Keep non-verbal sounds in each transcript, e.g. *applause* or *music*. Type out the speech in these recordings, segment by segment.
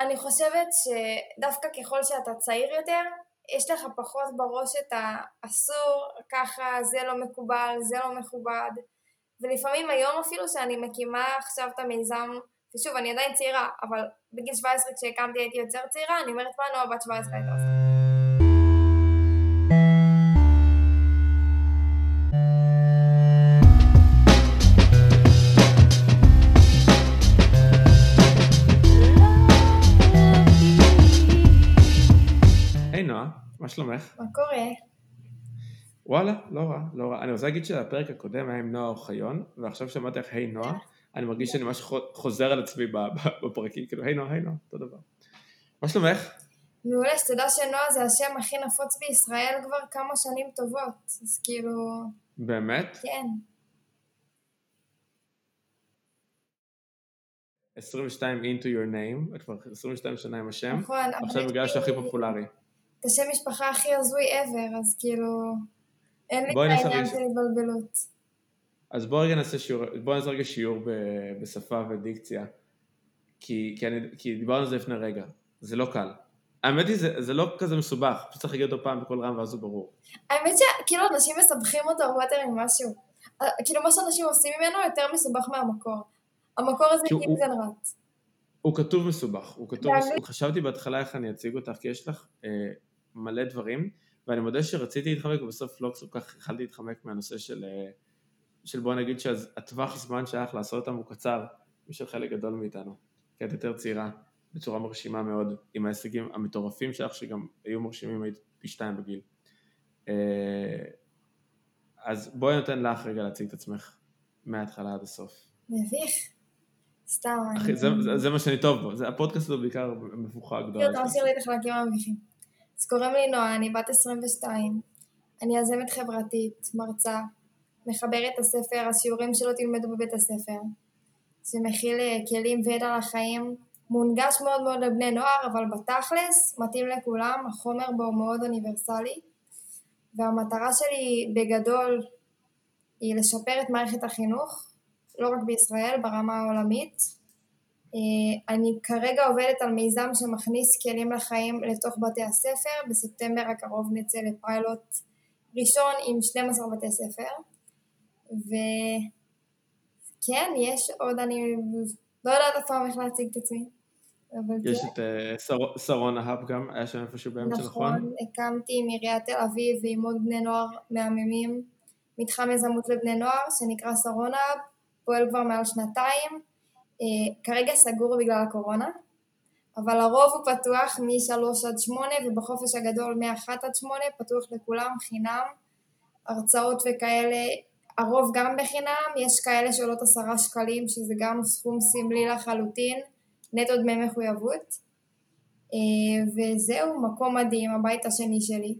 אני חושבת שדווקא ככל שאתה צעיר יותר, יש לך פחות בראש את האסור, ככה, זה לא מקובל, זה לא מכובד. ולפעמים היום אפילו שאני מקימה עכשיו את המיזם, ושוב, אני עדיין צעירה, אבל בגיל 17 כשהקמתי הייתי יותר צעירה, אני אומרת מה נועה בת 17 הייתה עושה. שלומך? מה קורה? וואלה, לא רע, לא רע. אני רוצה להגיד שהפרק הקודם היה עם נועה אוחיון, ועכשיו שמעתי לך היי נועה, אני מרגיש שאני ממש חוזר על עצמי בפרקים, כאילו היי נועה, היי נועה, אותו דבר. מה שלומך? מעולה, שתדע שנועה זה השם הכי נפוץ בישראל כבר כמה שנים טובות, אז כאילו, באמת? כן. 22 into your name, את כבר 22 שנה עם השם, נכון, עכשיו בגלל שהוא הכי לי פופולרי. את השם משפחה הכי הזוי ever, אז כאילו, אין לי את העניין של התבלבלות. אז בואו רגע נעשה שיעור, בואו נעשה רגע שיעור ב- בשפה ודיקציה, כי, כי, אני, כי דיברנו על זה לפני רגע, זה לא קל. האמת היא, זה, זה לא כזה מסובך, פשוט צריך להגיד אותו פעם בקול רם ואז הוא ברור. האמת שכאילו אנשים מסבכים אותו הרבה יותר ממשהו. אה, כאילו מה שאנשים עושים ממנו יותר מסובך מהמקור. המקור הזה כאילו זה נרץ. הוא כתוב מסובך, הוא כתוב? מסובך. חשבתי בהתחלה איך אני אציג אותך, כי יש לך אה, מלא דברים, ואני מודה שרציתי להתחמק, ובסוף לא כל כך יכלתי להתחמק מהנושא של, אה, של בוא נגיד שהטווח זמן שהיה לך לעשות אותם הוא קצר, משל חלק גדול מאיתנו, כי את יותר צעירה, בצורה מרשימה מאוד, עם ההישגים המטורפים שלך, שגם היו מרשימים היית פי שתיים בגיל. אה, אז בואי נותן לך רגע להציג את עצמך מההתחלה עד הסוף. מביך. סתם. אחי, אני- זה, זה, זה מה שאני טוב בו, הפודקאסט הוא בעיקר מבוכה כאילו, גדולה. אתה משאיר לי את החלקים המביכים. אז קוראים לי נועה, אני בת 22. אני יזמת חברתית, מרצה, מחברת הספר, השיעורים שלא תלמדו בבית הספר. זה מכיל אה, כלים וידע לחיים, מונגש מאוד מאוד לבני נוער, אבל בתכלס מתאים לכולם, החומר בו מאוד אוניברסלי. והמטרה שלי בגדול היא לשפר את מערכת החינוך, לא רק בישראל, ברמה העולמית. אה, אני כרגע עובדת על מיזם שמכניס כלים לחיים לתוך בתי הספר, בספטמבר הקרוב נצא לפיילוט ראשון עם 12 בתי ספר, וכן, יש עוד, אני לא יודעת אף פעם איך להציג את עצמי, יש כן, את אה, שר- שרון ההאב גם, היה שם איפשהו באמצע, נכון? נכון, הקמתי עם עיריית תל אביב ועם עוד בני נוער מהממים, מתחם יזמות לבני נוער שנקרא שרון האב, פועל כבר מעל שנתיים, כרגע סגור בגלל הקורונה, אבל הרוב הוא פתוח מ-3 עד 8 ובחופש הגדול מ-1 עד 8 פתוח לכולם חינם, הרצאות וכאלה, הרוב גם בחינם, יש כאלה שעולות עשרה שקלים שזה גם סכום סמלי לחלוטין, נטו דמי מחויבות. אה, וזהו, מקום מדהים, הבית השני שלי.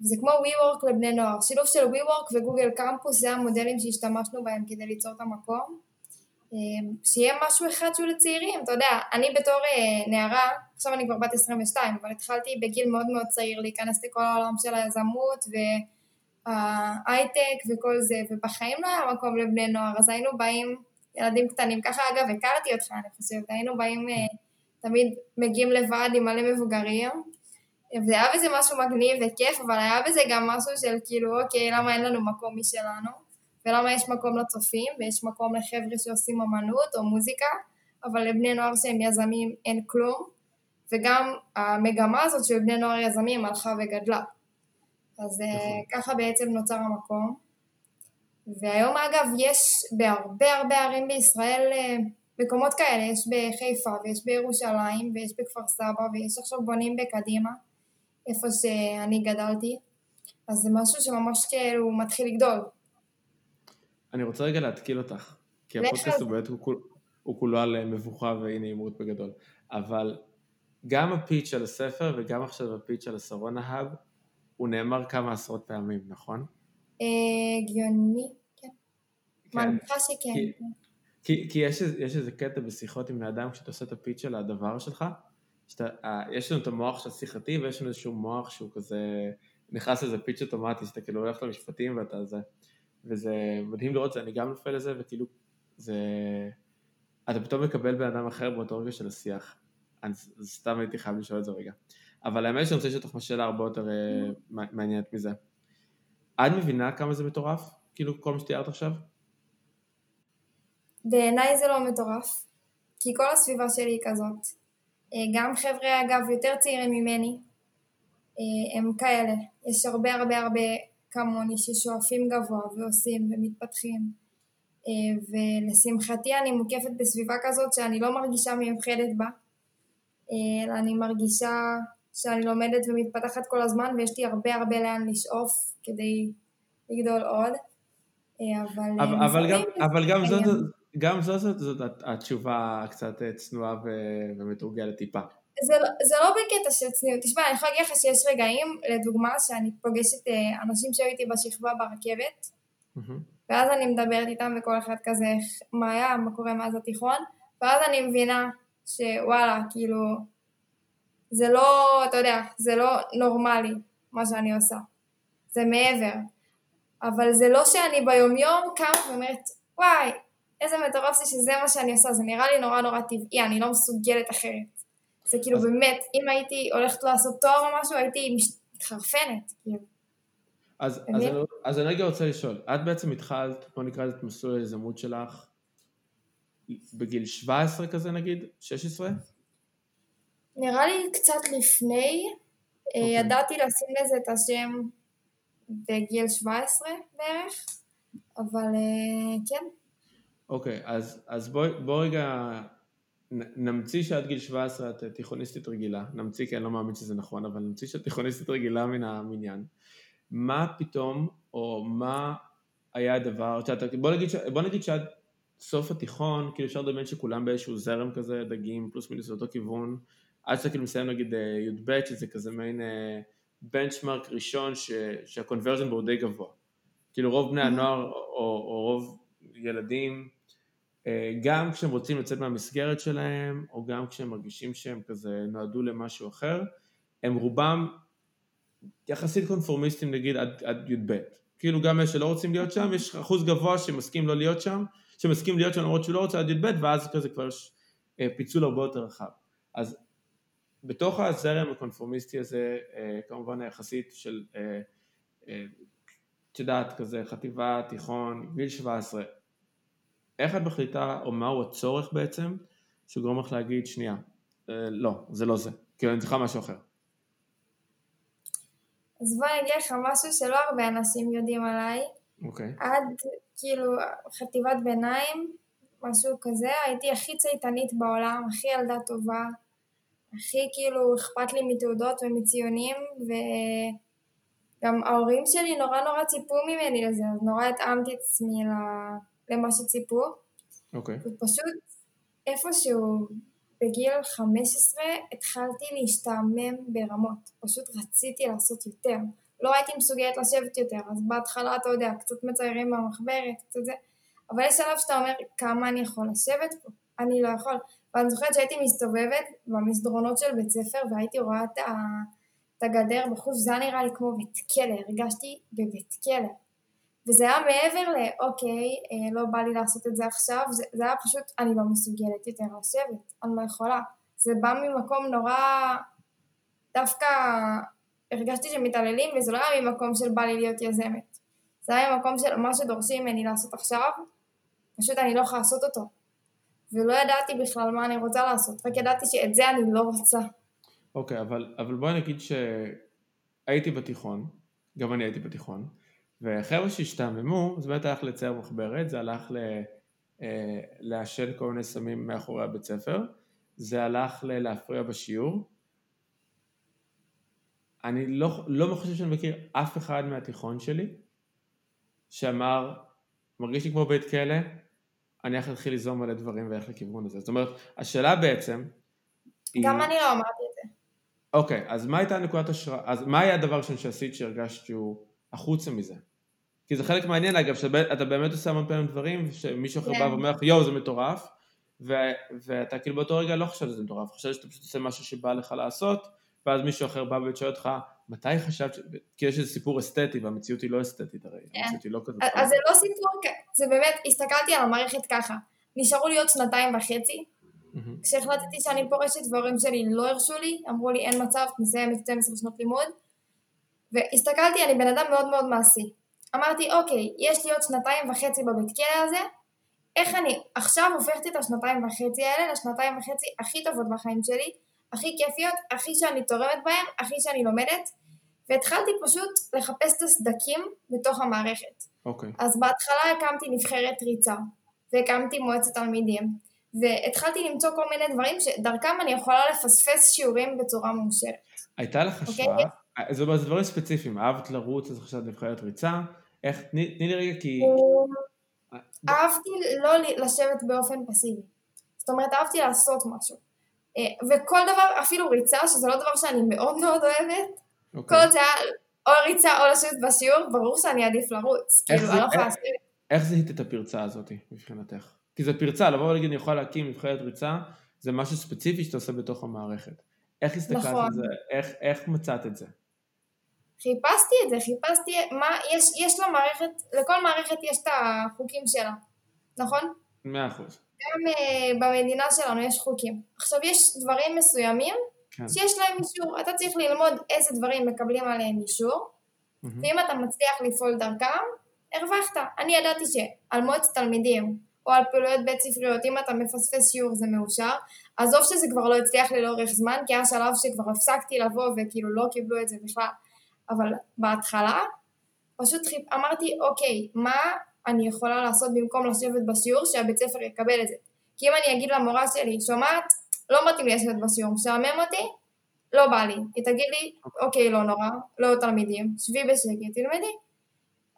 זה כמו WeWork לבני נוער, שילוב של WeWork וגוגל קמפוס זה המודלים שהשתמשנו בהם כדי ליצור את המקום. אה, שיהיה משהו אחד שהוא לצעירים, אתה יודע, אני בתור אה, נערה, עכשיו אני כבר בת 22, אבל התחלתי בגיל מאוד מאוד צעיר להיכנס לכל העולם של היזמות וההייטק וכל זה, ובחיים לא היה מקום לבני נוער, אז היינו באים ילדים קטנים, ככה אגב הכרתי אותך אני חושבת, היינו באים אה, תמיד מגיעים לבד עם מלא מבוגרים, וזה היה בזה משהו מגניב וכיף, אבל היה בזה גם משהו של כאילו, אוקיי, למה אין לנו מקום משלנו? ולמה יש מקום לצופים, ויש מקום לחבר'ה שעושים אמנות או מוזיקה, אבל לבני נוער שהם יזמים אין כלום, וגם המגמה הזאת של בני נוער יזמים הלכה וגדלה. אז אה, נכון. ככה בעצם נוצר המקום. והיום אגב יש בהרבה הרבה ערים בישראל אה, מקומות כאלה, יש בחיפה ויש בירושלים ויש בכפר סבא ויש עכשיו בונים בקדימה, איפה שאני גדלתי, אז זה משהו שממש כאילו מתחיל לגדול. אני רוצה רגע להתקיל אותך, כי לך הפודקאסט על הוא באמת, הוא כול- הוא כולו על אה, מבוכה ואי נעימות בגדול, אבל גם הפיץ' של הספר וגם עכשיו הפיץ' של השרון ההאב, הוא נאמר כמה עשרות פעמים, נכון? אה, הגיוני, כן. כן. מניחה שכן. כי- כי, יש, יש איזה קטע בשיחות עם בני אדם, כשאתה עושה את הפיץ' של הדבר שלך, שאתה, אה, יש לנו את המוח של השיחתי ויש לנו איזשהו מוח שהוא כזה, נכנס לאיזה פיץ' אוטומטי, שאתה כאילו הולך למשפטים ואתה זה, וזה מדהים לראות את זה, אני גם נופל לזה, וכאילו, זה, אתה פתאום מקבל בן אדם אחר באותו רגע של השיח. אז סתם הייתי חייב לשאול את זה רגע. אבל האמת שאני רוצה לשאול אותך שאלה הרבה יותר אה, מעניינת מזה. את מבינה כמה זה מטורף? כאילו כל מה שתיארת עכשיו? בעיניי זה לא מטורף, כי כל הסביבה שלי היא כזאת. אה, גם חבר'ה אגב יותר צעירים ממני, אה, הם כאלה. יש הרבה הרבה הרבה כמוני ששואפים גבוה ועושים ומתפתחים. אה, ולשמחתי אני מוקפת בסביבה כזאת שאני לא מרגישה מיוחדת בה, אלא אני מרגישה שאני לומדת ומתפתחת כל הזמן ויש לי הרבה הרבה לאן לשאוף כדי לגדול עוד. אבל, אבל, אבל, גם, אבל גם זאת, גם זאת, זאת, זאת התשובה הקצת צנועה ומתורגלת טיפה. זה, לא, זה לא בקטע של צניעות, תשמע, אני יכולה להגיד לך שיש רגעים, לדוגמה, שאני פוגשת אה, אנשים שהיו איתי בשכבה ברכבת, mm-hmm. ואז אני מדברת איתם וכל אחד כזה, מה היה, מה קורה מאז התיכון, ואז אני מבינה שוואלה, כאילו, זה לא, אתה יודע, זה לא נורמלי מה שאני עושה, זה מעבר. אבל זה לא שאני ביומיום קמה ואומרת, וואי, איזה מטורף זה שזה מה שאני עושה, זה נראה לי נורא נורא טבעי, אני לא מסוגלת אחרת. זה כאילו אז... באמת, אם הייתי הולכת לעשות תואר או משהו, הייתי מתחרפנת, כאילו. אז, אז, אני, אז אני רגע רוצה לשאול, את בעצם התחלת, בוא נקרא את מסלול היזמות שלך בגיל 17 כזה נגיד? 16? נראה לי קצת לפני, okay. אה, אוקיי. ידעתי לשים לזה את השם בגיל 17 בערך, אבל אה, כן. אוקיי, okay, אז, אז בואי בוא רגע נמציא שעד גיל 17 את תיכוניסטית רגילה, נמציא כי אני לא מאמין שזה נכון, אבל נמציא שאת תיכוניסטית רגילה מן המניין. מה פתאום, או מה היה הדבר, שאת, בוא, נגיד, בוא נגיד שעד סוף התיכון, כאילו אפשר לדמיין שכולם באיזשהו זרם כזה, דגים פלוס מינוס לאותו כיוון, עד שאתה כאילו מסיים נגיד אה, י"ב, שזה כזה מעין בנצ'מרק אה, ראשון שהקונברז'ן בו די גבוה. כאילו רוב בני הנוער, או, או רוב ילדים, גם כשהם רוצים לצאת מהמסגרת שלהם, או גם כשהם מרגישים שהם כזה נועדו למשהו אחר, הם רובם יחסית קונפורמיסטים נגיד עד, עד י"ב. כאילו גם אלה שלא רוצים להיות שם, יש אחוז גבוה שמסכים לא להיות שם, שמסכים להיות שם למרות שהוא לא רוצה עד י"ב, ואז כזה כבר יש אה, פיצול הרבה יותר רחב. אז בתוך הזרם הקונפורמיסטי הזה, אה, כמובן היחסית של, את יודעת, כזה חטיבה, תיכון, גיל 17, איך את מחליטה, או מהו הצורך בעצם, שגורם לך להגיד, שנייה, אה, לא, זה לא זה, כאילו אני צריכה משהו אחר. אז בוא אני אגיד לך משהו שלא הרבה אנשים יודעים עליי. אוקיי. Okay. עד כאילו חטיבת ביניים, משהו כזה, הייתי הכי צייתנית בעולם, הכי ילדה טובה, הכי כאילו אכפת לי מתעודות ומציונים, וגם ההורים שלי נורא נורא ציפו ממני לזה, אז נורא התאמתי את עצמי ל... למה שציפו. אוקיי. Okay. ופשוט איפשהו בגיל 15 התחלתי להשתעמם ברמות. פשוט רציתי לעשות יותר. לא הייתי מסוגלת לשבת יותר, אז בהתחלה אתה יודע, קצת מציירים במחברת, קצת זה, אבל יש שלב שאתה אומר, כמה אני יכול לשבת פה? אני לא יכול. ואני זוכרת שהייתי מסתובבת במסדרונות של בית ספר והייתי רואה את, ה... את הגדר בחוץ, זה היה נראה לי כמו בית כלא, הרגשתי בבית כלא. וזה היה מעבר לאוקיי, אה, לא בא לי לעשות את זה עכשיו, זה, זה היה פשוט, אני לא מסוגלת יותר לשבת, אני לא יכולה. זה בא ממקום נורא, דווקא הרגשתי שמתעללים, וזה לא היה ממקום של בא לי להיות יזמת. זה היה ממקום של מה שדורשים ממני לעשות עכשיו, פשוט אני לא יכולה לעשות אותו. ולא ידעתי בכלל מה אני רוצה לעשות, רק ידעתי שאת זה אני לא רוצה. אוקיי, okay, אבל, אבל בואי נגיד שהייתי בתיכון, גם אני הייתי בתיכון, וחבר'ה שהשתעממו, זה באמת הלך לצייר מחברת, זה הלך ל... אה, לעשן כל מיני סמים מאחורי הבית ספר, זה הלך ל... להפריע בשיעור. אני לא, לא חושב שאני מכיר אף אחד מהתיכון שלי שאמר, מרגיש לי כמו בית כלא, אני הולך להתחיל ליזום מלא דברים ואיך לכיוון הזה. זאת אומרת, השאלה בעצם... גם היא... אני לא אמרתי את זה. אוקיי, אז מה הייתה נקודת השראה, אז מה היה הדבר שעשית שהרגשת שהוא החוצה מזה? כי זה חלק מעניין אגב, שאתה באמת עושה המון פעמים דברים, שמישהו אחר בא כן. ואומר לך יואו זה מטורף, ו- ואתה כאילו באותו רגע לא חושב שזה מטורף, חושב שאתה פשוט עושה משהו שבא לך לעשות, ואז מישהו אחר בא ושואל אותך, מתי חשבת, כי יש איזה סיפור אסתטי, והמציאות היא לא אסתטית הרי, כן. המציאות היא לא כזאת. אז זה לא סיפור, זה באמת, הסתכלתי על המערכת ככה, נשארו לי עוד שנתיים וחצי, כשהחלטתי שאני פורשת והורים שלי לא הרשו לי, אמרו לי אין מצב, את 12 שנות לימוד. והסתכלתי, אני בן אדם מאוד מאוד מעשי. אמרתי, אוקיי, יש לי עוד שנתיים וחצי בבית כלא הזה, איך אני עכשיו הופכת את השנתיים וחצי האלה לשנתיים וחצי הכי טובות בחיים שלי, הכי כיפיות, הכי שאני תורמת בהם, הכי שאני לומדת, והתחלתי פשוט לחפש את הסדקים בתוך המערכת. אוקיי. אז בהתחלה הקמתי נבחרת ריצה, והקמתי מועצת תלמידים, והתחלתי למצוא כל מיני דברים שדרכם אני יכולה לפספס שיעורים בצורה מאושרת. הייתה לך אוקיי. השראה, זה אומר, זה דברים ספציפיים, אהבת לרוץ, אז חשבת נבחרת ריצה, איך, תני לי רגע כי... אהבתי לא לשבת באופן פסיבי. זאת אומרת, אהבתי לעשות משהו. אה, וכל דבר, אפילו ריצה, שזה לא דבר שאני מאוד מאוד אוהבת, כל אוקיי. עוד זה היה או ריצה או לשבת בשיעור, ברור שאני אעדיף לרוץ. איך כאילו, זה- לא יכולה איך-. איך זיהית את הפרצה הזאת מבחינתך? כי זה פרצה, לבוא ולהגיד אני יכול להקים נבחרת ריצה, זה משהו ספציפי שאתה עושה בתוך המערכת. איך הסתכלת נכון. על זה? איך, איך מצאת את זה? חיפשתי את זה, חיפשתי מה, יש, יש למערכת, לכל מערכת יש את החוקים שלה, נכון? מאה אחוז. גם uh, במדינה שלנו יש חוקים. עכשיו יש דברים מסוימים כן. שיש להם אישור, אתה צריך ללמוד איזה דברים מקבלים עליהם אישור, מהמם. ואם אתה מצליח לפעול דרכם, הרווחת. אני ידעתי שעל מועצת תלמידים, או על פעילויות בית ספריות, אם אתה מפספס שיעור זה מאושר, עזוב שזה כבר לא הצליח לי לאורך זמן, כי היה שלב שכבר הפסקתי לבוא וכאילו לא קיבלו את זה בכלל, אבל בהתחלה, פשוט חיפ... אמרתי, אוקיי, מה אני יכולה לעשות במקום לשבת בשיעור שהבית ספר יקבל את זה? כי אם אני אגיד למורה שלי, שומעת, לא מתאים לי לשבת בשיעור, משעמם אותי, לא בא לי. היא תגיד לי, אוקיי, לא נורא, לא תלמידים, שבי בשקט, תלמדי.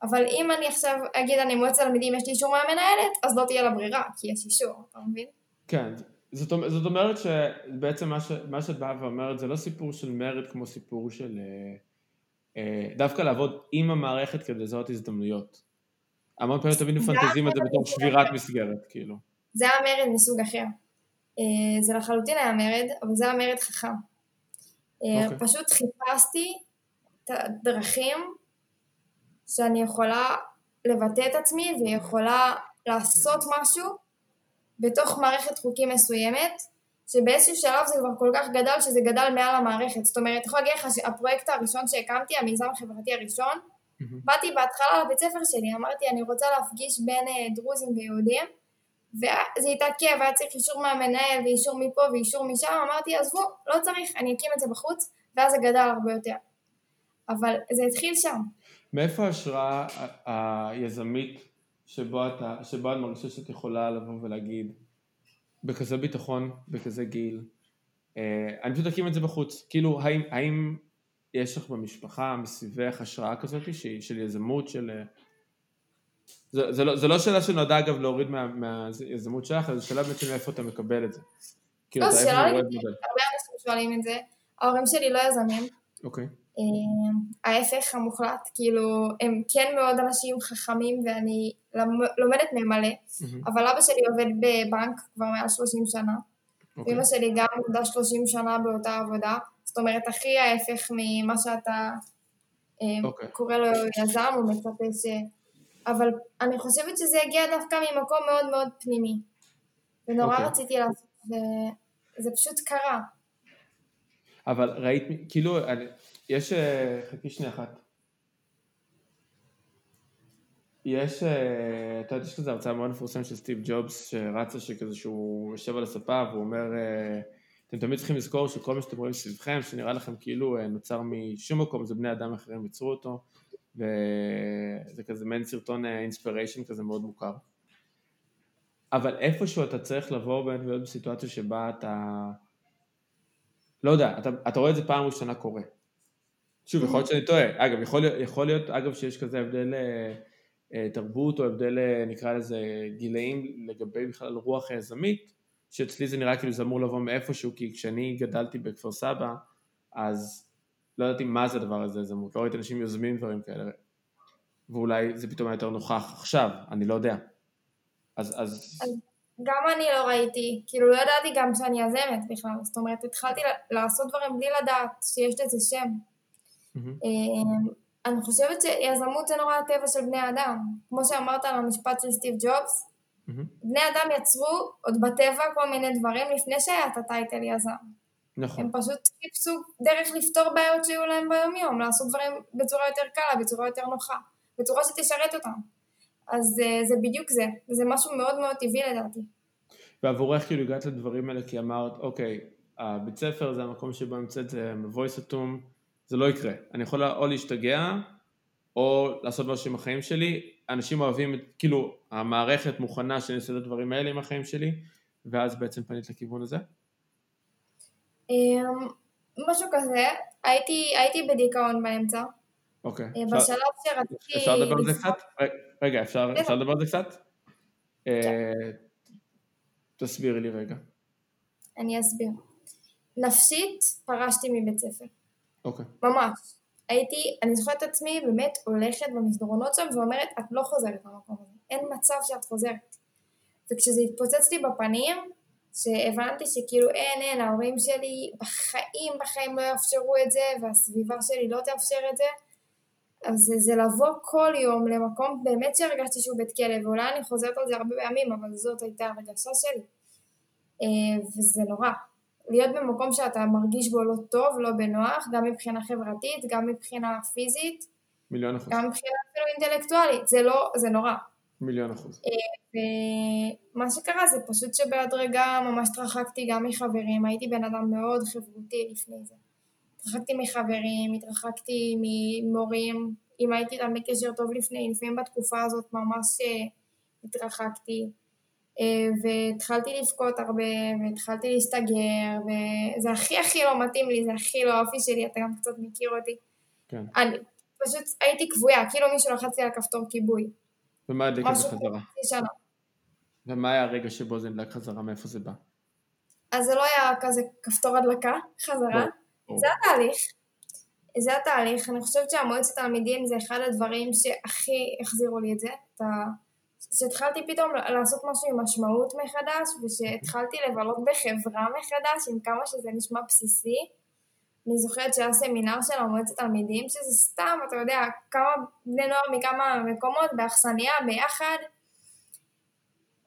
אבל אם אני עכשיו אגיד אני מועצת תלמידים, יש לי אישור מהמנהלת, אז לא תהיה לה ברירה, כי יש אישור, אתה מבין? כן, זאת, זאת אומרת שבעצם מה, ש, מה שאת באה ואומרת זה לא סיפור של מרד כמו סיפור של אה, דווקא לעבוד עם המערכת כדי לזהות הזדמנויות. המון פעמים תמיד מפנטזים את זה בתור שבירת. מסגרת, כאילו. זה היה מרד מסוג אחר. אה, זה לחלוטין היה מרד, אבל זה היה מרד חכם. אה, אוקיי. פשוט חיפשתי את הדרכים שאני יכולה לבטא את עצמי ויכולה לעשות משהו בתוך מערכת חוקים מסוימת, שבאיזשהו שלב זה כבר כל כך גדל שזה גדל מעל המערכת. זאת אומרת, אני יכולה להגיד לך שהפרויקט הראשון שהקמתי, המיזם החברתי הראשון, מהמם. באתי בהתחלה לבית ספר שלי, אמרתי אני רוצה להפגיש בין אה, דרוזים ויהודים, וזה התעכב, היה צריך אישור מהמנהל ואישור מפה ואישור משם, אמרתי עזבו, לא צריך, אני אקים את זה בחוץ, ואז זה גדל הרבה יותר. אבל זה התחיל שם. מאיפה ההשראה היזמית שבו, אתה, שבו את מרגישה שאת יכולה לבוא ולהגיד בכזה ביטחון, בכזה גיל, אה, אני פשוט אקים את זה בחוץ. כאילו, האם, האם יש לך במשפחה, מסביבך, השראה כזאת שהיא של יזמות, של... אה, זה, זה, לא, זה לא שאלה שנועדה אגב להוריד מה- מהיזמות שלך, אלא זו שאלה בעצם מאיפה אתה מקבל את זה. כאילו, לא, שאלה איפה. הרבה אנשים שואלים את זה, ההורים שלי לא יזמים, אוקיי, אה, ההפך המוחלט, כאילו הם כן מאוד אנשים חכמים ואני לומדת מהם מלא, אבל אבא שלי עובד בבנק כבר מעל 30 שנה, אוקיי. ואמא שלי גם עבדה 30 שנה באותה עבודה, זאת אומרת הכי ההפך ממה שאתה אה, אוקיי. קורא לו יזם, הוא מצפה ש... אבל אני חושבת שזה הגיע דווקא ממקום מאוד מאוד פנימי. ונורא אוקיי. רציתי לעשות, וזה פשוט קרה. אבל ראית, כאילו, אני, יש, אה, חכי שנייה אחת. יש, אה, אתה יודע, יש כזה הרצאה מאוד מפורסמת של סטיב ג'ובס שרצה שכזה שהוא יושב על הספה והוא אומר, אה, אתם תמיד צריכים לזכור שכל מה שאתם רואים סביבכם, שנראה לכם כאילו נוצר משום מקום, זה בני אדם אחרים ייצרו אותו, וזה כזה מעין סרטון אינספיריישן כזה מאוד מוכר. אבל איפשהו אתה צריך לבוא באמת להיות בסיטואציה שבה אתה, לא יודע, אתה, אתה רואה את זה פעם ראשונה קורה. שוב, יכול להיות שאני טועה. אגב, יכול, להיות- יכול להיות, אגב, שיש כזה הבדל אה, אה, תרבות או הבדל, אה, נקרא לזה, גילאים לגבי בכלל רוח היזמית, שאצלי זה נראה כאילו זה אמור לבוא מאיפשהו, כי כשאני גדלתי בכפר סבא, אז לא ידעתי מה זה הדבר הזה, יזמות. לא ראיתי אנשים יוזמים דברים כאלה. ואולי זה פתאום היה יותר נוכח עכשיו, אני לא יודע. אז, אז... גם אני לא ראיתי, כאילו לא ידעתי גם שאני יזמת בכלל, זאת אומרת התחלתי לעשות דברים בלי לדעת שיש לזה שם. אה, אני חושבת שיזמות זה נורא הטבע של בני אדם. כמו שאמרת על המשפט של סטיב ג'ובס, בני אדם יצרו עוד בטבע כל מיני דברים לפני שהיה את הטייטל יזם. נכון. הם פשוט חיפשו דרך לפתור בעיות שהיו להם ביום יום, לעשות דברים בצורה יותר קלה, בצורה יותר נוחה, בצורה שתשרת אותם. אז אה, זה בדיוק זה, וזה משהו מאוד מאוד טבעי לדעתי. ועבורך כאילו הגעת לדברים האלה כי אמרת, אוקיי, הבית ספר זה המקום שבו נמצאת זה מבוי סתום, זה לא יקרה. אני יכול או להשתגע, או לעשות משהו עם החיים שלי. אנשים אוהבים, כאילו, המערכת מוכנה שאני אעשה את הדברים האלה עם החיים שלי, ואז בעצם פנית לכיוון הזה? אמ, משהו כזה, הייתי, הייתי בדיכאון באמצע. אוקיי. אה, בשלב שרציתי... אפשר לדבר על זה קצת? רגע, אפשר, כן. אפשר לדבר על זה קצת? כן. אה, תסבירי לי רגע. אני אסביר. נפשית פרשתי מבית ספר. אוקיי. ממש. הייתי, אני זוכרת את עצמי באמת הולכת במסדרונות שם ואומרת, את לא חוזרת למקום הזה. אין מצב שאת חוזרת. וכשזה התפוצץ לי בפנים, שהבנתי שכאילו אין, אין, ההורים שלי בחיים, בחיים לא יאפשרו את זה, והסביבה שלי לא תאפשר את זה, אז זה, זה לבוא כל יום למקום באמת שהרגשתי שהוא בית כלא, ואולי אני חוזרת על זה הרבה פעמים, אבל זאת הייתה הרגשה שלי. אה, וזה נורא. להיות במקום שאתה מרגיש בו לא טוב, לא בנוח, גם מבחינה חברתית, גם מבחינה פיזית, מיליון אחוז. גם מבחינה אפילו אינטלקטואלית, זה לא, זה נורא. מיליון אחוז. ומה שקרה זה פשוט שבהדרגה ממש התרחקתי גם מחברים, הייתי בן אדם מאוד חברותי לפני זה. התרחקתי מחברים, התרחקתי ממורים, אם הייתי איתם בקשר טוב לפני, לפעמים בתקופה הזאת ממש אה, התרחקתי. אה, והתחלתי לבכות הרבה, והתחלתי להסתגר, וזה הכי הכי לא מתאים לי, זה הכי לא האופי שלי, אתה גם קצת מכיר אותי. כן. אני פשוט הייתי כבויה, כאילו מישהו לחצתי על כפתור כיבוי. ומה הדליק את זה חזרה? ומה היה הרגע שבו זה נדלק חזרה? מאיפה זה בא? אז זה לא היה כזה כפתור הדלקה, חזרה. ברור. זה התהליך. זה התהליך. אני חושבת שהמועצת תלמידים זה אחד הדברים שהכי החזירו לי את זה. את ה... שהתחלתי פתאום לעשות משהו עם משמעות מחדש, ושהתחלתי לבלות בחברה מחדש, עם כמה שזה נשמע בסיסי. אני זוכרת שהיה סמינר של המועצת תלמידים, שזה סתם, אתה יודע, כמה בני נוער מכמה מקומות, באכסניה, ביחד.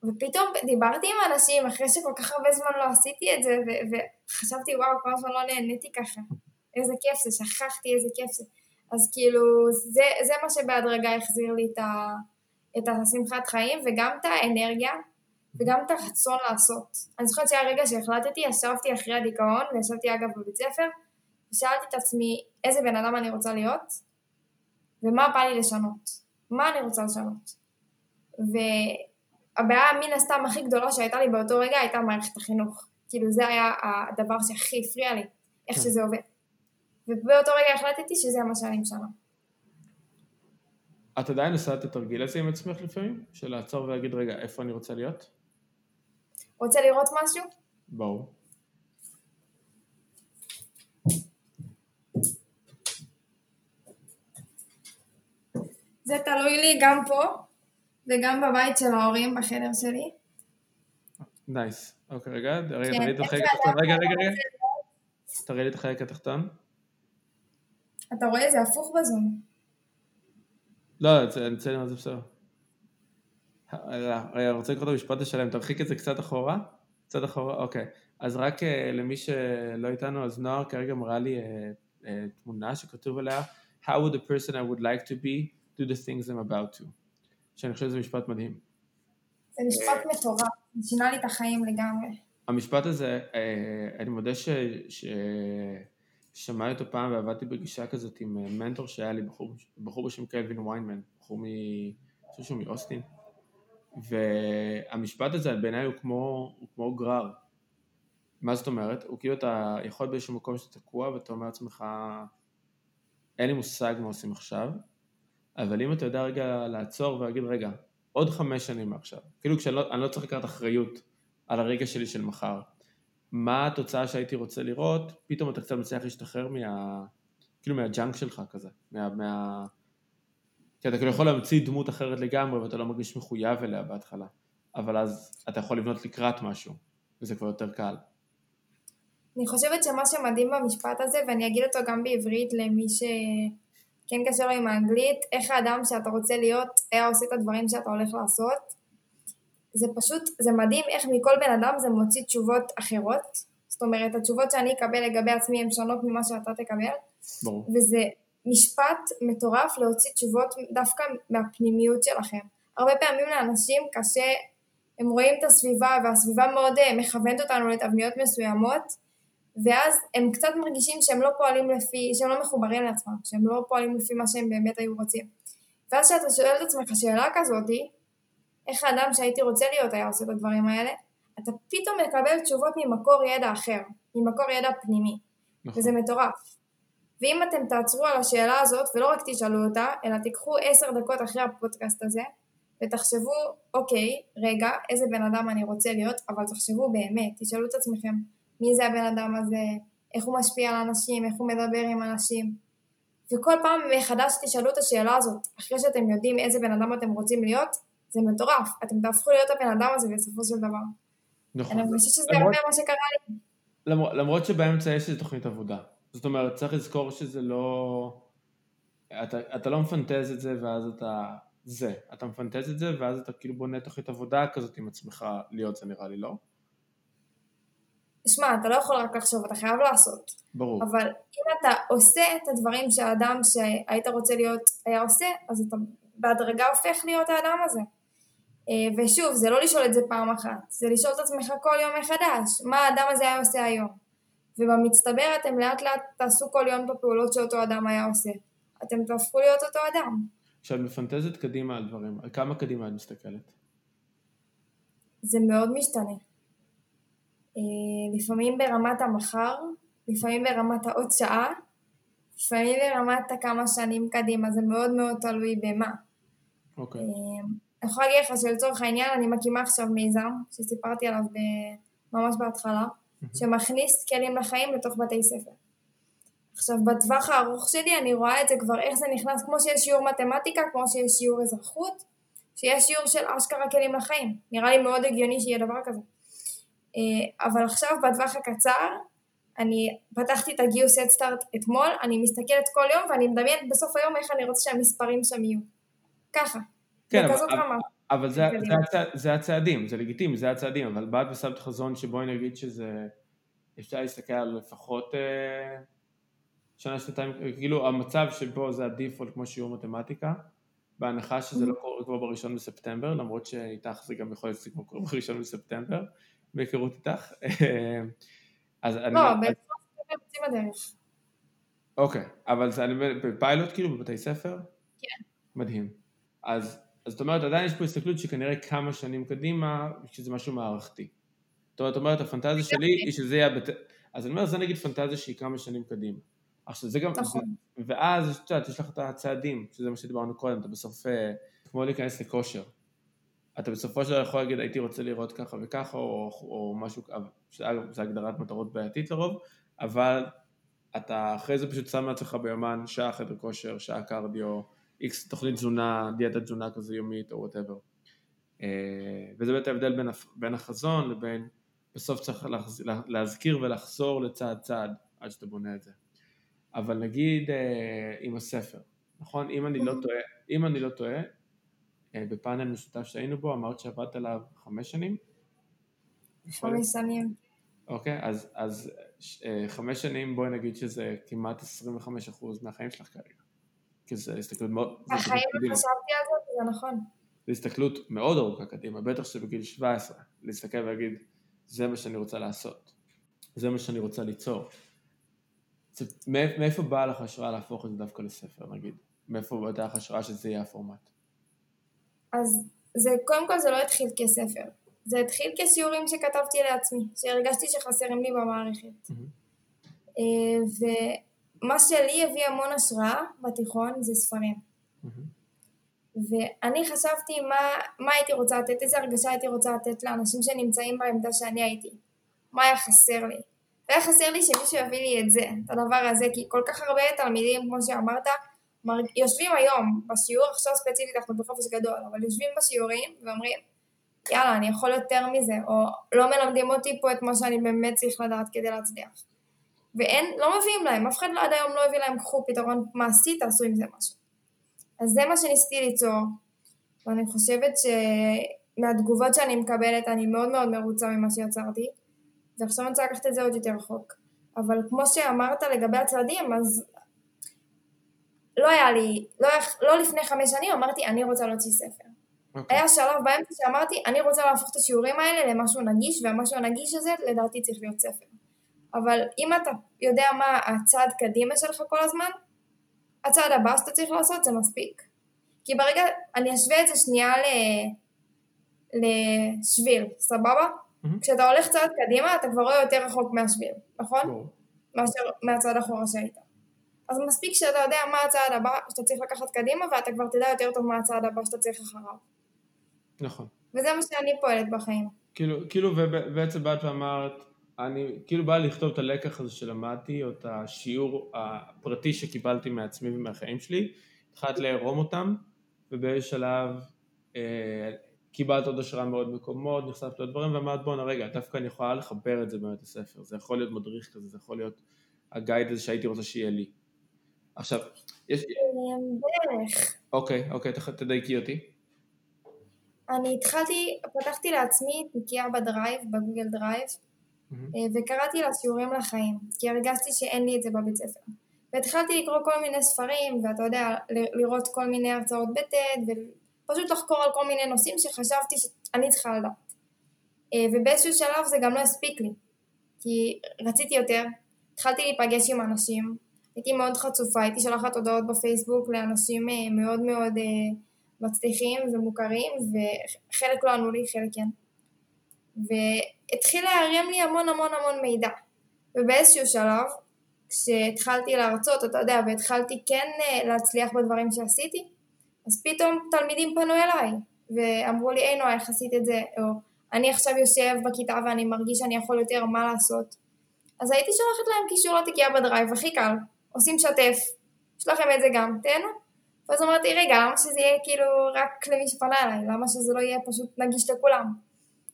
ופתאום דיברתי עם אנשים אחרי שכל כך הרבה זמן לא עשיתי את זה, ו- וחשבתי וואו, כמה זמן לא נהניתי ככה. איזה כיף זה, שכחתי איזה כיף זה. אז כאילו, זה, זה מה שבהדרגה החזיר לי את, ה, את השמחת חיים, וגם את האנרגיה, וגם את הרצון לעשות. אני זוכרת שהיה רגע שהחלטתי, ישבתי אחרי הדיכאון, וישבתי אגב בבית ספר, ושאלתי את עצמי איזה בן אדם אני רוצה להיות, ומה בא לי לשנות. מה אני רוצה לשנות. והבעיה מן הסתם הכי גדולה שהייתה לי באותו רגע הייתה מערכת החינוך. כאילו זה היה הדבר שהכי הפריע לי, איך כן. שזה עובד. ובאותו רגע החלטתי שזה מה שאני משנה. את עדיין עושה את התרגיל הזה עם עצמך לפעמים? של לעצור ולהגיד, רגע, איפה אני רוצה להיות? רוצה לראות משהו? ברור. זה תלוי לי גם פה, וגם בבית של ההורים, בחדר שלי. נייס. אוקיי, רגע, רגע, כן, תראי לי את איך החלק התחתון. רגע, רגע, רגע. תראי לי את החלק התחתון. אתה רואה? זה הפוך בזום. לא, את זה בסדר. רגע, רגע, אני רוצה לקרוא את המשפט השלם, תרחיק את זה קצת אחורה. קצת אחורה, אוקיי. אז רק אה, למי שלא איתנו, אז נוער כרגע מראה לי אה, אה, תמונה שכתוב עליה How would the person I would like to be do the things I'm about to. שאני חושב שזה משפט מדהים. זה משפט מטורף, זה שינה לי את החיים לגמרי. המשפט הזה, אה, אני מודה ש... ש... שמעתי אותו פעם ועבדתי בגישה כזאת עם אה, מנטור שהיה לי, בחור, בחור בשם קלווין ויינמן, בחור מ... אני חושב שהוא מאוסטין, והמשפט הזה בעיניי הוא כמו, הוא כמו גרר. מה זאת אומרת? הוא כאילו אתה יכול להיות באיזשהו מקום שאתה תקוע ואתה אומר לעצמך, אין לי מושג מה עושים עכשיו, אבל אם אתה יודע רגע לעצור ולהגיד, רגע, עוד חמש שנים מעכשיו, כאילו כשאני לא, לא צריך לקחת אחריות על הרגע שלי של מחר, מה התוצאה שהייתי רוצה לראות, פתאום אתה קצת מצליח להשתחרר מה... כאילו מהג'אנק שלך כזה, מה... מה... כי אתה כאילו יכול להמציא דמות אחרת לגמרי ואתה לא מרגיש מחויב אליה בהתחלה, אבל אז אתה יכול לבנות לקראת משהו, וזה כבר יותר קל. אני חושבת שמה שמדהים במשפט הזה, ואני אגיד אותו גם בעברית למי שכן קשה לו עם האנגלית, איך האדם שאתה רוצה להיות היה עושה את הדברים שאתה הולך לעשות. זה פשוט, זה מדהים איך מכל בן אדם זה מוציא תשובות אחרות. זאת אומרת, התשובות שאני אקבל לגבי עצמי הן שונות ממה שאתה תקבל. ברור. וזה משפט מטורף להוציא תשובות דווקא מהפנימיות שלכם. הרבה פעמים לאנשים קשה, הם רואים את הסביבה והסביבה מאוד אה, מכוונת אותנו לתבניות מסוימות ואז הם קצת מרגישים שהם לא פועלים לפי, שהם לא מחוברים לעצמם, שהם לא פועלים לפי מה שהם באמת היו רוצים. ואז כשאתה שואל את עצמך שאלה כזאתי, איך האדם שהייתי רוצה להיות היה עושה את הדברים האלה, אתה פתאום מקבל תשובות ממקור ידע אחר, ממקור ידע פנימי, נכון. וזה מטורף. ואם אתם תעצרו על השאלה הזאת ולא רק תשאלו אותה, אלא תיקחו עשר דקות אחרי הפודקאסט הזה ותחשבו, אוקיי, רגע, איזה בן אדם אני רוצה להיות, אבל תחשבו באמת, תשאלו את עצמכם, מי זה הבן אדם הזה, איך הוא משפיע על אנשים, איך הוא מדבר עם אנשים. וכל פעם מחדש תשאלו את השאלה הזאת, אחרי שאתם יודעים איזה בן אדם אתם רוצים להיות, זה מטורף, אתם תהפכו להיות הבן אדם הזה בסופו של דבר. נכון. אני חושבת שזה הרבה מה שקרה לי. למרות, למרות שבאמצע יש איזו תוכנית עבודה. זאת אומרת, צריך לזכור שזה לא... אתה, אתה לא מפנטז את זה ואז אתה זה. אתה מפנטז את זה ואז אתה כאילו בונה תוכנית עבודה כזאת עם עצמך להיות זה נראה לי, לא? תשמע, אתה לא יכול רק לחשוב, אתה חייב לעשות. ברור. אבל אם אתה עושה את הדברים שהאדם שהיית רוצה להיות היה עושה, אז אתה בהדרגה הופך להיות האדם הזה. אה, ושוב, זה לא לשאול את זה פעם אחת, זה לשאול את עצמך כל יום מחדש, מה האדם הזה היה עושה היום. ובמצטבר אתם לאט לאט תעשו כל יום בפעולות שאותו אדם היה עושה. אתם תהפכו להיות אותו אדם. כשאת מפנטזת קדימה על דברים, על כמה קדימה את מסתכלת? זה מאוד משתנה. אה, לפעמים ברמת המחר, לפעמים ברמת העוד שעה, לפעמים ברמת הכמה שנים קדימה, זה מאוד מאוד תלוי במה. אוקיי. Okay. אני יכולה להגיד לך שלצורך העניין אני מקימה עכשיו מיזם, שסיפרתי עליו ממש בהתחלה, שמכניס כלים לחיים לתוך בתי ספר. עכשיו בטווח הארוך שלי אני רואה את זה כבר איך זה נכנס, כמו שיש שיעור מתמטיקה, כמו שיש שיעור אזרחות, שיש שיעור של אשכרה כלים לחיים. נראה לי מאוד הגיוני שיהיה דבר כזה. אה, אבל עכשיו בטווח הקצר, אני פתחתי את הגיוס אדסטארט אתמול, אני מסתכלת כל יום ואני מדמיינת בסוף היום איך אני רוצה שהמספרים שם יהיו. ככה. כן, אבל, אבל, אבל זה, זה, הצע, זה הצעדים, זה לגיטימי, זה הצעדים, אבל באת ושמת חזון שבואי נגיד שזה, אפשר להסתכל על לפחות אה, שנה, שנתיים, כאילו המצב שבו זה הדיפולט כמו שיעור מתמטיקה, בהנחה שזה לא קורה כבר בראשון בספטמבר, למרות שאיתך זה גם יכול להיות שזה כבר בראשון בספטמבר, בהיכרות איתך. אז לא, אני... לא, בעצם יוצאים הדרך. אוקיי, אבל זה בפיילוט כאילו בבתי ספר? כן. מדהים. אז, אז זאת אומרת, עדיין יש פה הסתכלות שכנראה כמה שנים קדימה, שזה משהו מערכתי. זאת אומרת, הפנטזיה שלי היא שזה יהיה... בת... אז אני אומר, זה נגיד פנטזיה שהיא כמה שנים קדימה. עכשיו זה גם, נכון. ואז את יודעת, יש לך את הצעדים, שזה מה שדיברנו קודם, אתה בסוף, אה, כמו להיכנס לכושר. אתה בסופו של דבר יכול להגיד הייתי רוצה לראות ככה וככה או, או משהו, שאגב זה הגדרת מטרות בעייתית לרוב, אבל אתה אחרי זה פשוט שם לעצמך ביומן שעה חדר כושר, שעה קרדיו, איקס תוכנית תזונה, דיאטת תזונה כזה יומית או whatever. אה, וזה באמת ההבדל בין, בין החזון לבין בסוף צריך להזכיר ולחזור לצעד צעד עד שאתה בונה את זה. אבל נגיד אה, עם הספר, נכון? אם אני לא טועה, אם אני לא טועה, אה, בפאנל משותף שהיינו בו, אמרת שעבדת עליו חמש שנים? חמש שנים. אוקיי, אז, אז חמש שנים בואי נגיד שזה כמעט 25% מהחיים שלך כרגע. כי זו הסתכלות מאוד... החיים לא חשבתי על זה, זה נכון. זו הסתכלות מאוד ארוכה קדימה, בטח שבגיל 17, להסתכל ולהגיד, זה מה שאני רוצה לעשות, זה מה שאני רוצה ליצור. מאיפה באה לך השראה להפוך את זה דווקא לספר, נגיד? מאיפה הייתה לך השראה שזה יהיה הפורמט? אז זה, קודם כל זה לא התחיל כספר, זה התחיל כשיעורים שכתבתי לעצמי, שהרגשתי שחסרים לי במערכת. Mm-hmm. ומה שלי הביא המון השראה בתיכון זה ספרים. Mm-hmm. ואני חשבתי מה, מה הייתי רוצה לתת, איזה הרגשה הייתי רוצה לתת לאנשים שנמצאים בעמדה שאני הייתי. מה היה חסר לי. והיה חסר לי שמישהו יביא לי את זה, את הדבר הזה, כי כל כך הרבה תלמידים, כמו שאמרת, יושבים היום בשיעור, עכשיו ספציפית אנחנו בחופש גדול, אבל יושבים בשיעורים ואומרים, יאללה, אני יכול יותר מזה, או לא מלמדים אותי פה את מה שאני באמת צריך לדעת כדי להצליח. ואין, לא מביאים להם, אף אחד לא עד היום לא הביא להם, קחו פתרון מעשי, תעשו עם זה משהו. אז זה מה שניסיתי ליצור, ואני חושבת מהתגובות שאני מקבלת אני מאוד מאוד מרוצה ממה שיצרתי, ועכשיו אני רוצה לקחת את זה עוד יותר רחוק. אבל כמו שאמרת לגבי הצעדים, אז לא היה לי, לא, לא לפני חמש שנים אמרתי אני רוצה להוציא ספר. Okay. אוקיי. היה שלב באמצע שאמרתי אני רוצה להפוך את השיעורים האלה למשהו נגיש, והמשהו הנגיש הזה לדעתי צריך להיות ספר. אבל אם אתה יודע מה הצעד קדימה שלך כל הזמן, הצעד הבא שאתה צריך לעשות זה מספיק. כי ברגע, אני אשווה את זה שנייה ל... לשביל, סבבה? Mm-hmm. כשאתה הולך צעד קדימה אתה כבר רואה יותר רחוק מהשביל, נכון? Mm-hmm. מאשר מהצעד אחורה שהיית. אז מספיק שאתה יודע מה הצעד הבא שאתה צריך לקחת קדימה ואתה כבר תדע יותר טוב מה הצעד הבא שאתה צריך אחריו. נכון. וזה מה שאני פועלת בחיים. כאילו, כאילו ובעצם באת ואמרת, אני כאילו בא לכתוב את הלקח הזה שלמדתי, או את השיעור הפרטי שקיבלתי מעצמי ומהחיים שלי, התחלת לערום אותם, ובאיזשהו שלב אה, קיבלת עוד השראה מאוד מקומות, נחשפת לדברים, ואמרת בואנה רגע, דווקא אני יכולה לחבר את זה באמת לספר, זה יכול להיות מדריך כזה, זה יכול להיות ה guide הזה שהייתי רוצה שיהיה לי. עכשיו, יש... בערך. אוקיי, אוקיי, תדייקי אותי. אני התחלתי, פתחתי לעצמי את תיקייה בדרייב, בגוגל דרייב. וקראתי לה שיעורים לחיים, כי הרגשתי שאין לי את זה בבית ספר. והתחלתי לקרוא כל מיני ספרים, ואתה יודע, לראות כל מיני הרצאות בטד, ופשוט לחקור על כל מיני נושאים שחשבתי שאני צריכה לדעת. אה, ובאיזשהו שלב זה גם לא הספיק לי, כי רציתי יותר, התחלתי להיפגש עם אנשים, הייתי מאוד חצופה, הייתי שולחת הודעות בפייסבוק לאנשים אה, מאוד מאוד אה, מצליחים ומוכרים, וחלק לא ענו לי, חלק כן. והתחיל להרים לי המון המון המון מידע. ובאיזשהו שלב, כשהתחלתי להרצות, אתה יודע, והתחלתי כן אה, להצליח בדברים שעשיתי, אז פתאום תלמידים פנו אליי, ואמרו לי, היי נועה, איך עשית את זה? או אני עכשיו יושב בכיתה ואני מרגיש שאני יכול יותר, מה לעשות? אז הייתי שולחת להם קישור לתיקייה בדרייב, הכי קל. עושים שתף, יש לכם את זה גם, תהנו. ואז אמרתי, רגע, למה שזה יהיה כאילו רק למי שפנה אליי? למה שזה לא יהיה פשוט נגיש לכולם?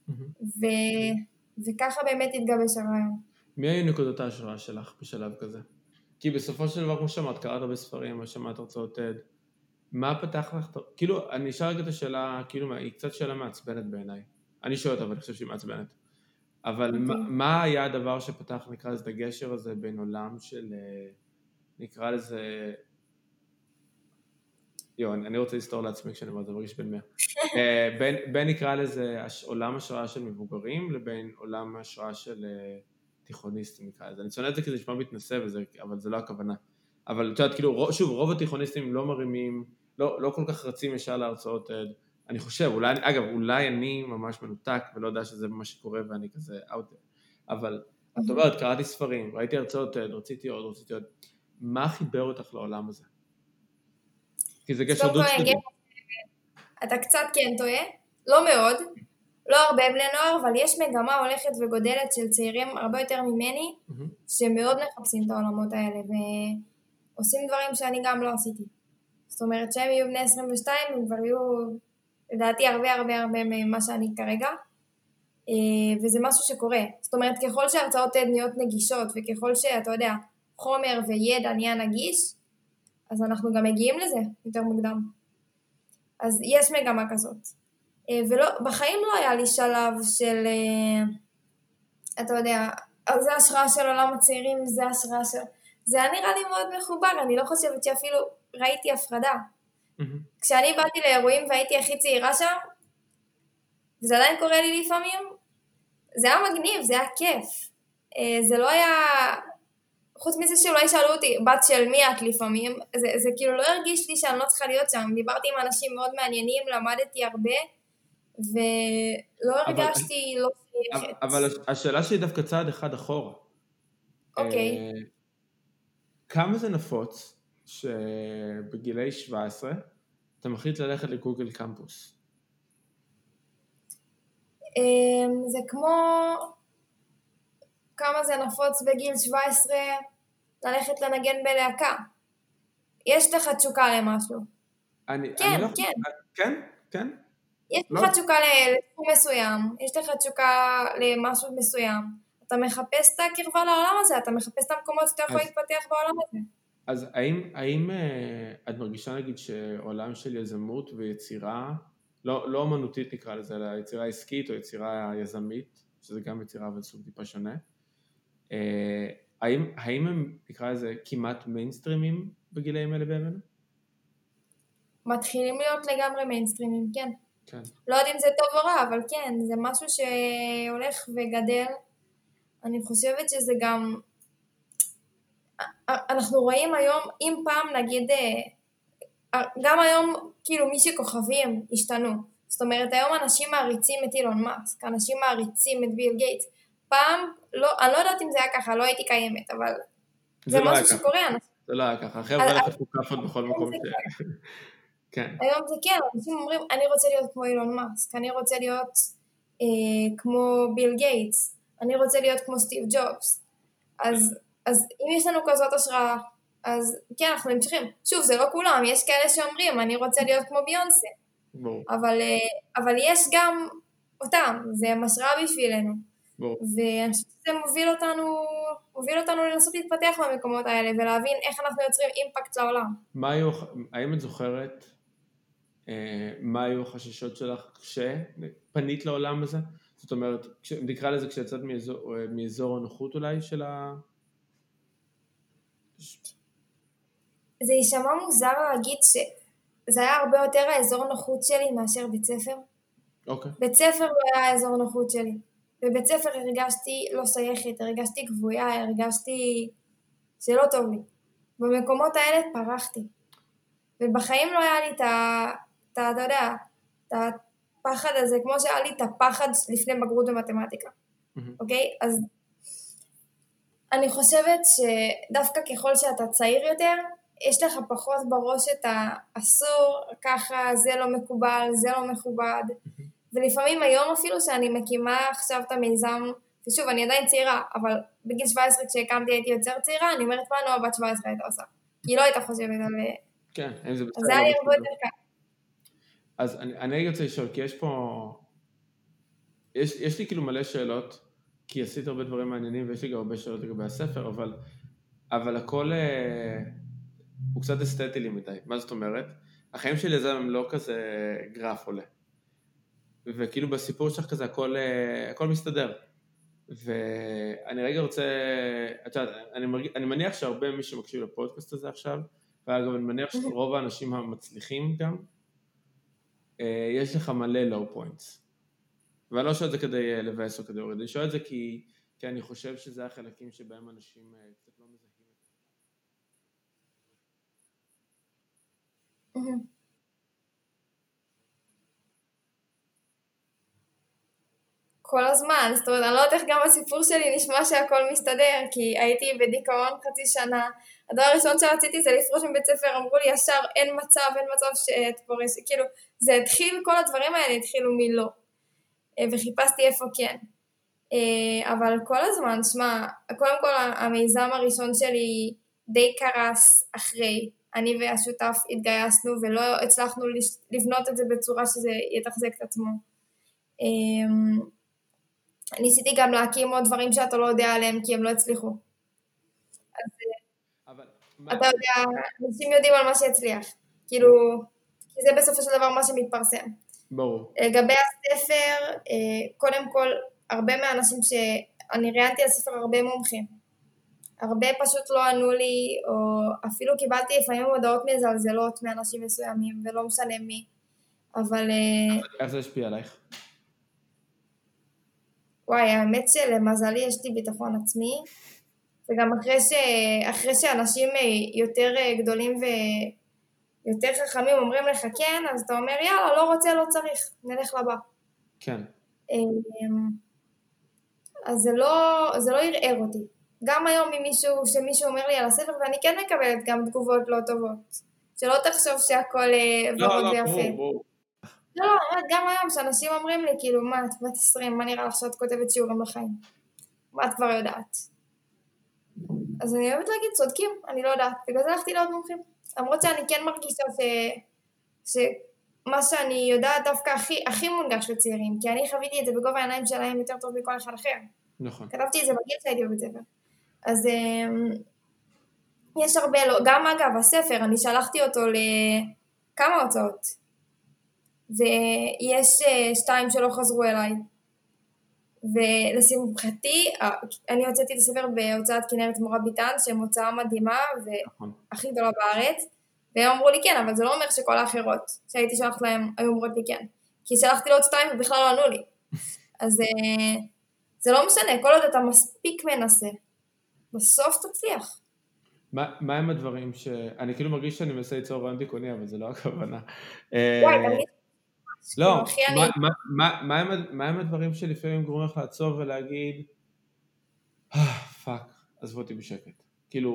ו... וככה באמת התגבש הרעיון. מי היו נקודות ההשראה שלך בשלב כזה? כי בסופו של דבר, כמו שאמרת, קראת הרבה ספרים, שמעת הרצאות TED, מה פתח לך, כאילו, אני אשאל רגע את השאלה, כאילו, היא קצת שאלה מעצבנת בעיניי. אני שואל אותה, אבל אני חושב שהיא מעצבנת. אבל okay. מה, אוקיי. מה היה הדבר שפתח, נקרא לזה, את הגשר הזה בין עולם של, אה, נקרא לזה, יואו, אני רוצה לסתור לעצמי כשאני אומר את זה, מרגיש בן מאה. *laughs* אה, בין, בין נקרא לזה עולם השראה של מבוגרים לבין עולם השראה של אה, תיכוניסטים נקרא לזה. אני שונא את זה כי זה נשמע מתנשא וזה, אבל זה לא הכוונה. אבל את יודעת, כאילו, שוב, רוב התיכוניסטים לא מרימים, לא, לא כל כך רצים ישר להרצאות TED. אני חושב, אולי, אגב, אולי אני ממש מנותק ולא יודע שזה מה שקורה ואני כזה out there. אבל את אומרת, קראתי ספרים, ראיתי הרצאות רציתי עוד, רציתי עוד. מה חיבר אותך לעולם הזה? כי זה גשר דו צדדי. אתה קצת כן טועה, לא מאוד, לא הרבה בני נוער, אבל יש מגמה הולכת וגודלת של צעירים הרבה יותר ממני, שמאוד מחפשים את העולמות האלה, ועושים דברים שאני גם לא עשיתי. זאת אומרת שהם יהיו בני 22, הם כבר יהיו לדעתי הרבה הרבה הרבה ממה שאני כרגע, אה, וזה משהו שקורה. זאת אומרת, ככל שההרצאות נהיות נגישות, וככל שאתה יודע, חומר וידע נהיה נגיש, אז אנחנו גם מגיעים לזה יותר מוקדם. אז יש מגמה כזאת. אה, ובחיים לא היה לי שלב של, אה, אתה יודע, זה השראה של עולם הצעירים, זה השראה של... זה היה נראה לי מאוד מחובר, אני לא חושבת שאפילו ראיתי הפרדה. Mm-hmm. כשאני באתי לאירועים והייתי הכי צעירה שם, וזה עדיין קורה לי לפעמים, זה היה מגניב, זה היה כיף. אה, זה לא היה חוץ מזה שאולי שאלו אותי, בת של מי את לפעמים, זה, זה כאילו לא הרגיש לי שאני לא צריכה להיות שם, דיברתי עם אנשים מאוד מעניינים, למדתי הרבה, ולא הרגשתי לא שייכת. אבל, אבל השאלה שלי דווקא צעד אחד אחורה. אוקיי. אה, כמה זה נפוץ שבגילי 17 אתה מחליט ללכת לגוגל קמפוס? אמ, זה כמו כמה זה נפוץ בגיל 17 ללכת לנגן בלהקה. יש לך תשוקה למשהו. אני, כן, אני לא... כן. כן, כן. יש לא. לך תשוקה לתחום מסוים, יש לך תשוקה למשהו מסוים. אתה מחפש את הקרבה לעולם הזה, אתה מחפש את המקומות שאתה יכול להתפתח בעולם הזה. אז האם, האם uh, את מרגישה נגיד שעולם של יזמות ויצירה לא, לא אמנותית נקרא לזה, אלא יצירה עסקית או יצירה יזמית, שזה גם יצירה אבל סוג טיפה שונה. אה, האם, האם הם, נקרא לזה, כמעט מיינסטרימים בגילאים האלה בימינו? מתחילים להיות לגמרי מיינסטרימים, כן. כן. לא יודעת אם זה טוב או רע, אבל כן, זה משהו שהולך וגדל. אני חושבת שזה גם... אנחנו רואים היום, אם פעם נגיד, אה, גם היום כאילו מי שכוכבים השתנו. זאת אומרת היום אנשים מעריצים את אילון מאסק, אנשים מעריצים את ביל גייטס. פעם, לא, אני לא יודעת אם זה היה ככה, לא הייתי קיימת, אבל זה, זה לא משהו שקורה. זה לא היה ככה, החבר'ה האלה חטפו כאפות בכל מקום ש... *laughs* כן. היום זה כן, אנשים אומרים, אני רוצה להיות כמו אילון מאסק, אני רוצה להיות אה, כמו ביל גייטס, אני רוצה להיות כמו סטיב ג'ובס. אז, אז אם יש לנו כזאת השראה, אז כן, אנחנו נמשכים. שוב, זה לא כולם, יש כאלה שאומרים, אני רוצה להיות כמו ביונסה. אבל, אה, אבל יש גם אותם, זה השראה בשבילנו. ואני חושבת שזה מוביל אותנו, מוביל אותנו לנסות להתפתח במקומות האלה ולהבין איך אנחנו יוצרים אימפקט לעולם. מה היו, האם את זוכרת אה, מה היו החששות שלך כשפנית לעולם הזה? זאת אומרת, נקרא לזה כשיצאת מאזור, אה, מאזור הנוחות אולי של ה... זה יישמע מוזר להגיד שזה היה הרבה יותר האזור נוחות שלי מאשר בית ספר. אוקיי. בית ספר לא היה האזור נוחות שלי. בבית ספר הרגשתי לא שייכת, הרגשתי גבויה, הרגשתי שלא טוב לי. במקומות האלה פרחתי. ובחיים לא היה לי את ה... אתה, יודע, את הפחד הזה, כמו שהיה לי את הפחד לפני בגרות במתמטיקה, אוקיי? אז אני חושבת שדווקא ככל שאתה צעיר יותר, יש לך פחות בראש את האסור, ככה, זה לא מקובל, זה לא מכובד. ולפעמים היום אפילו שאני מקימה עכשיו את המיזם, ושוב, אני עדיין צעירה, אבל בגיל 17 כשהקמתי הייתי יותר צעירה, אני אומרת מה נועה בת 17 הייתה עושה. היא לא הייתה חושבת על... כן, אם זה בסדר. אז זה היה הרבה יותר קל. אז אני, אני רוצה לשאול, כי יש פה... יש, יש לי כאילו מלא שאלות, כי עשית הרבה דברים מעניינים ויש לי גם הרבה שאלות לגבי הספר, אבל, אבל הכל אה, הוא קצת אסתטי לי מדי. מה זאת אומרת? החיים של יזם הם לא כזה גרף עולה. וכאילו בסיפור שלך כזה הכל, אה, הכל מסתדר. ואני רגע רוצה, את יודעת, אני, מרג... אני מניח שהרבה מי שמקשיב לפודקאסט הזה עכשיו, ואגב אני מניח שרוב האנשים המצליחים גם, אה, יש לך מלא לואו פוינטס. ואני לא שואל את זה כדי אה, לבאס או כדי להוריד, אני שואל את זה כי, כי אני חושב שזה החלקים שבהם אנשים קצת לא מזהים את זה. כל הזמן, זאת אומרת, אני לא יודעת איך גם הסיפור שלי נשמע שהכל מסתדר, כי הייתי בדיכאון חצי שנה, הדבר הראשון שרציתי זה לפרוש מבית ספר, אמרו לי ישר אין מצב, אין מצב שאת פורשת, כאילו, זה התחיל, כל הדברים האלה התחילו מלא, אה, וחיפשתי איפה כן. אה, אבל כל הזמן, שמע, קודם כל המיזם הראשון שלי די קרס אחרי, אני והשותף התגייסנו ולא הצלחנו לבנות את זה בצורה שזה יתחזק את עצמו. אה, ניסיתי גם להקים עוד דברים שאתה לא יודע עליהם כי הם לא הצליחו. אז אבל, אתה יודע, אנשים יודעים על מה שהצליח. כאילו, כי זה בסופו של דבר מה שמתפרסם. ברור. לגבי הספר, אה, קודם כל, הרבה מהאנשים ש... אני ראיינתי על ספר הרבה מומחים. הרבה פשוט לא ענו לי, או אפילו קיבלתי לפעמים הודעות מזלזלות מאנשים מסוימים, ולא משנה מי. אבל... אה, איך זה השפיע עלייך? וואי, האמת שלמזלי יש לי ביטחון עצמי, וגם אחרי, ש... אחרי שאנשים אה, יותר אה, גדולים ויותר חכמים אומרים לך כן, אז אתה אומר יאללה, לא רוצה, לא צריך, נלך לבא. כן. אמ, אז זה לא, זה לא ערער אותי. גם היום ממישהו, שמישהו אומר לי על הספר, ואני כן מקבלת גם תגובות לא טובות. שלא תחשוב שהכל אה, לא, ורוד לא, ויפה. לא, ברור, ברור. לא, לא, גם היום שאנשים אומרים לי, כאילו, מה, את בת 20, מה נראה לך שאת כותבת שיעורים בחיים? מה את כבר יודעת? אז אני אוהבת להגיד, צודקים, אני לא יודעת. בגלל זה הלכתי לעוד מומחים. למרות שאני כן מרגישה ש... שמה שאני יודעת דווקא הכי, הכי מונגש לצעירים, כי אני חוויתי את זה בגובה העיניים שלהם יותר טוב מכל אחד אחר. נכון. כתבתי את זה בגיל שהייתי בבית ספר. אז אמ, יש הרבה, לא, גם אגב, הספר, אני שלחתי אותו לכמה הוצאות. ויש אה, שתיים שלא חזרו אליי. ולשמחתי, אה, אני הוצאתי את הספר בהוצאת כנרת מורה ביטן, שהם הוצאה מדהימה נכון. והכי גדולה בארץ, והם אמרו לי כן, אבל זה לא אומר שכל האחרות שהייתי שולחת להם היו אומרות לי כן. כי שלחתי לעוד שתיים ובכלל לא ענו לי. *laughs* אז אה, זה לא משנה, כל עוד אתה מספיק מנסה, בסוף תצליח. מה, מה הם הדברים ש... אני כאילו מרגיש שאני מנסה ליצור ריאיון דיכאוני, אבל זה לא הכוונה. וואי, תמיד... לא, מה, מה, מה, מה, הם, מה הם הדברים שלפעמים גורמים לך לעצור ולהגיד, "אה, fuck, עזבו אותי בשקט. כאילו,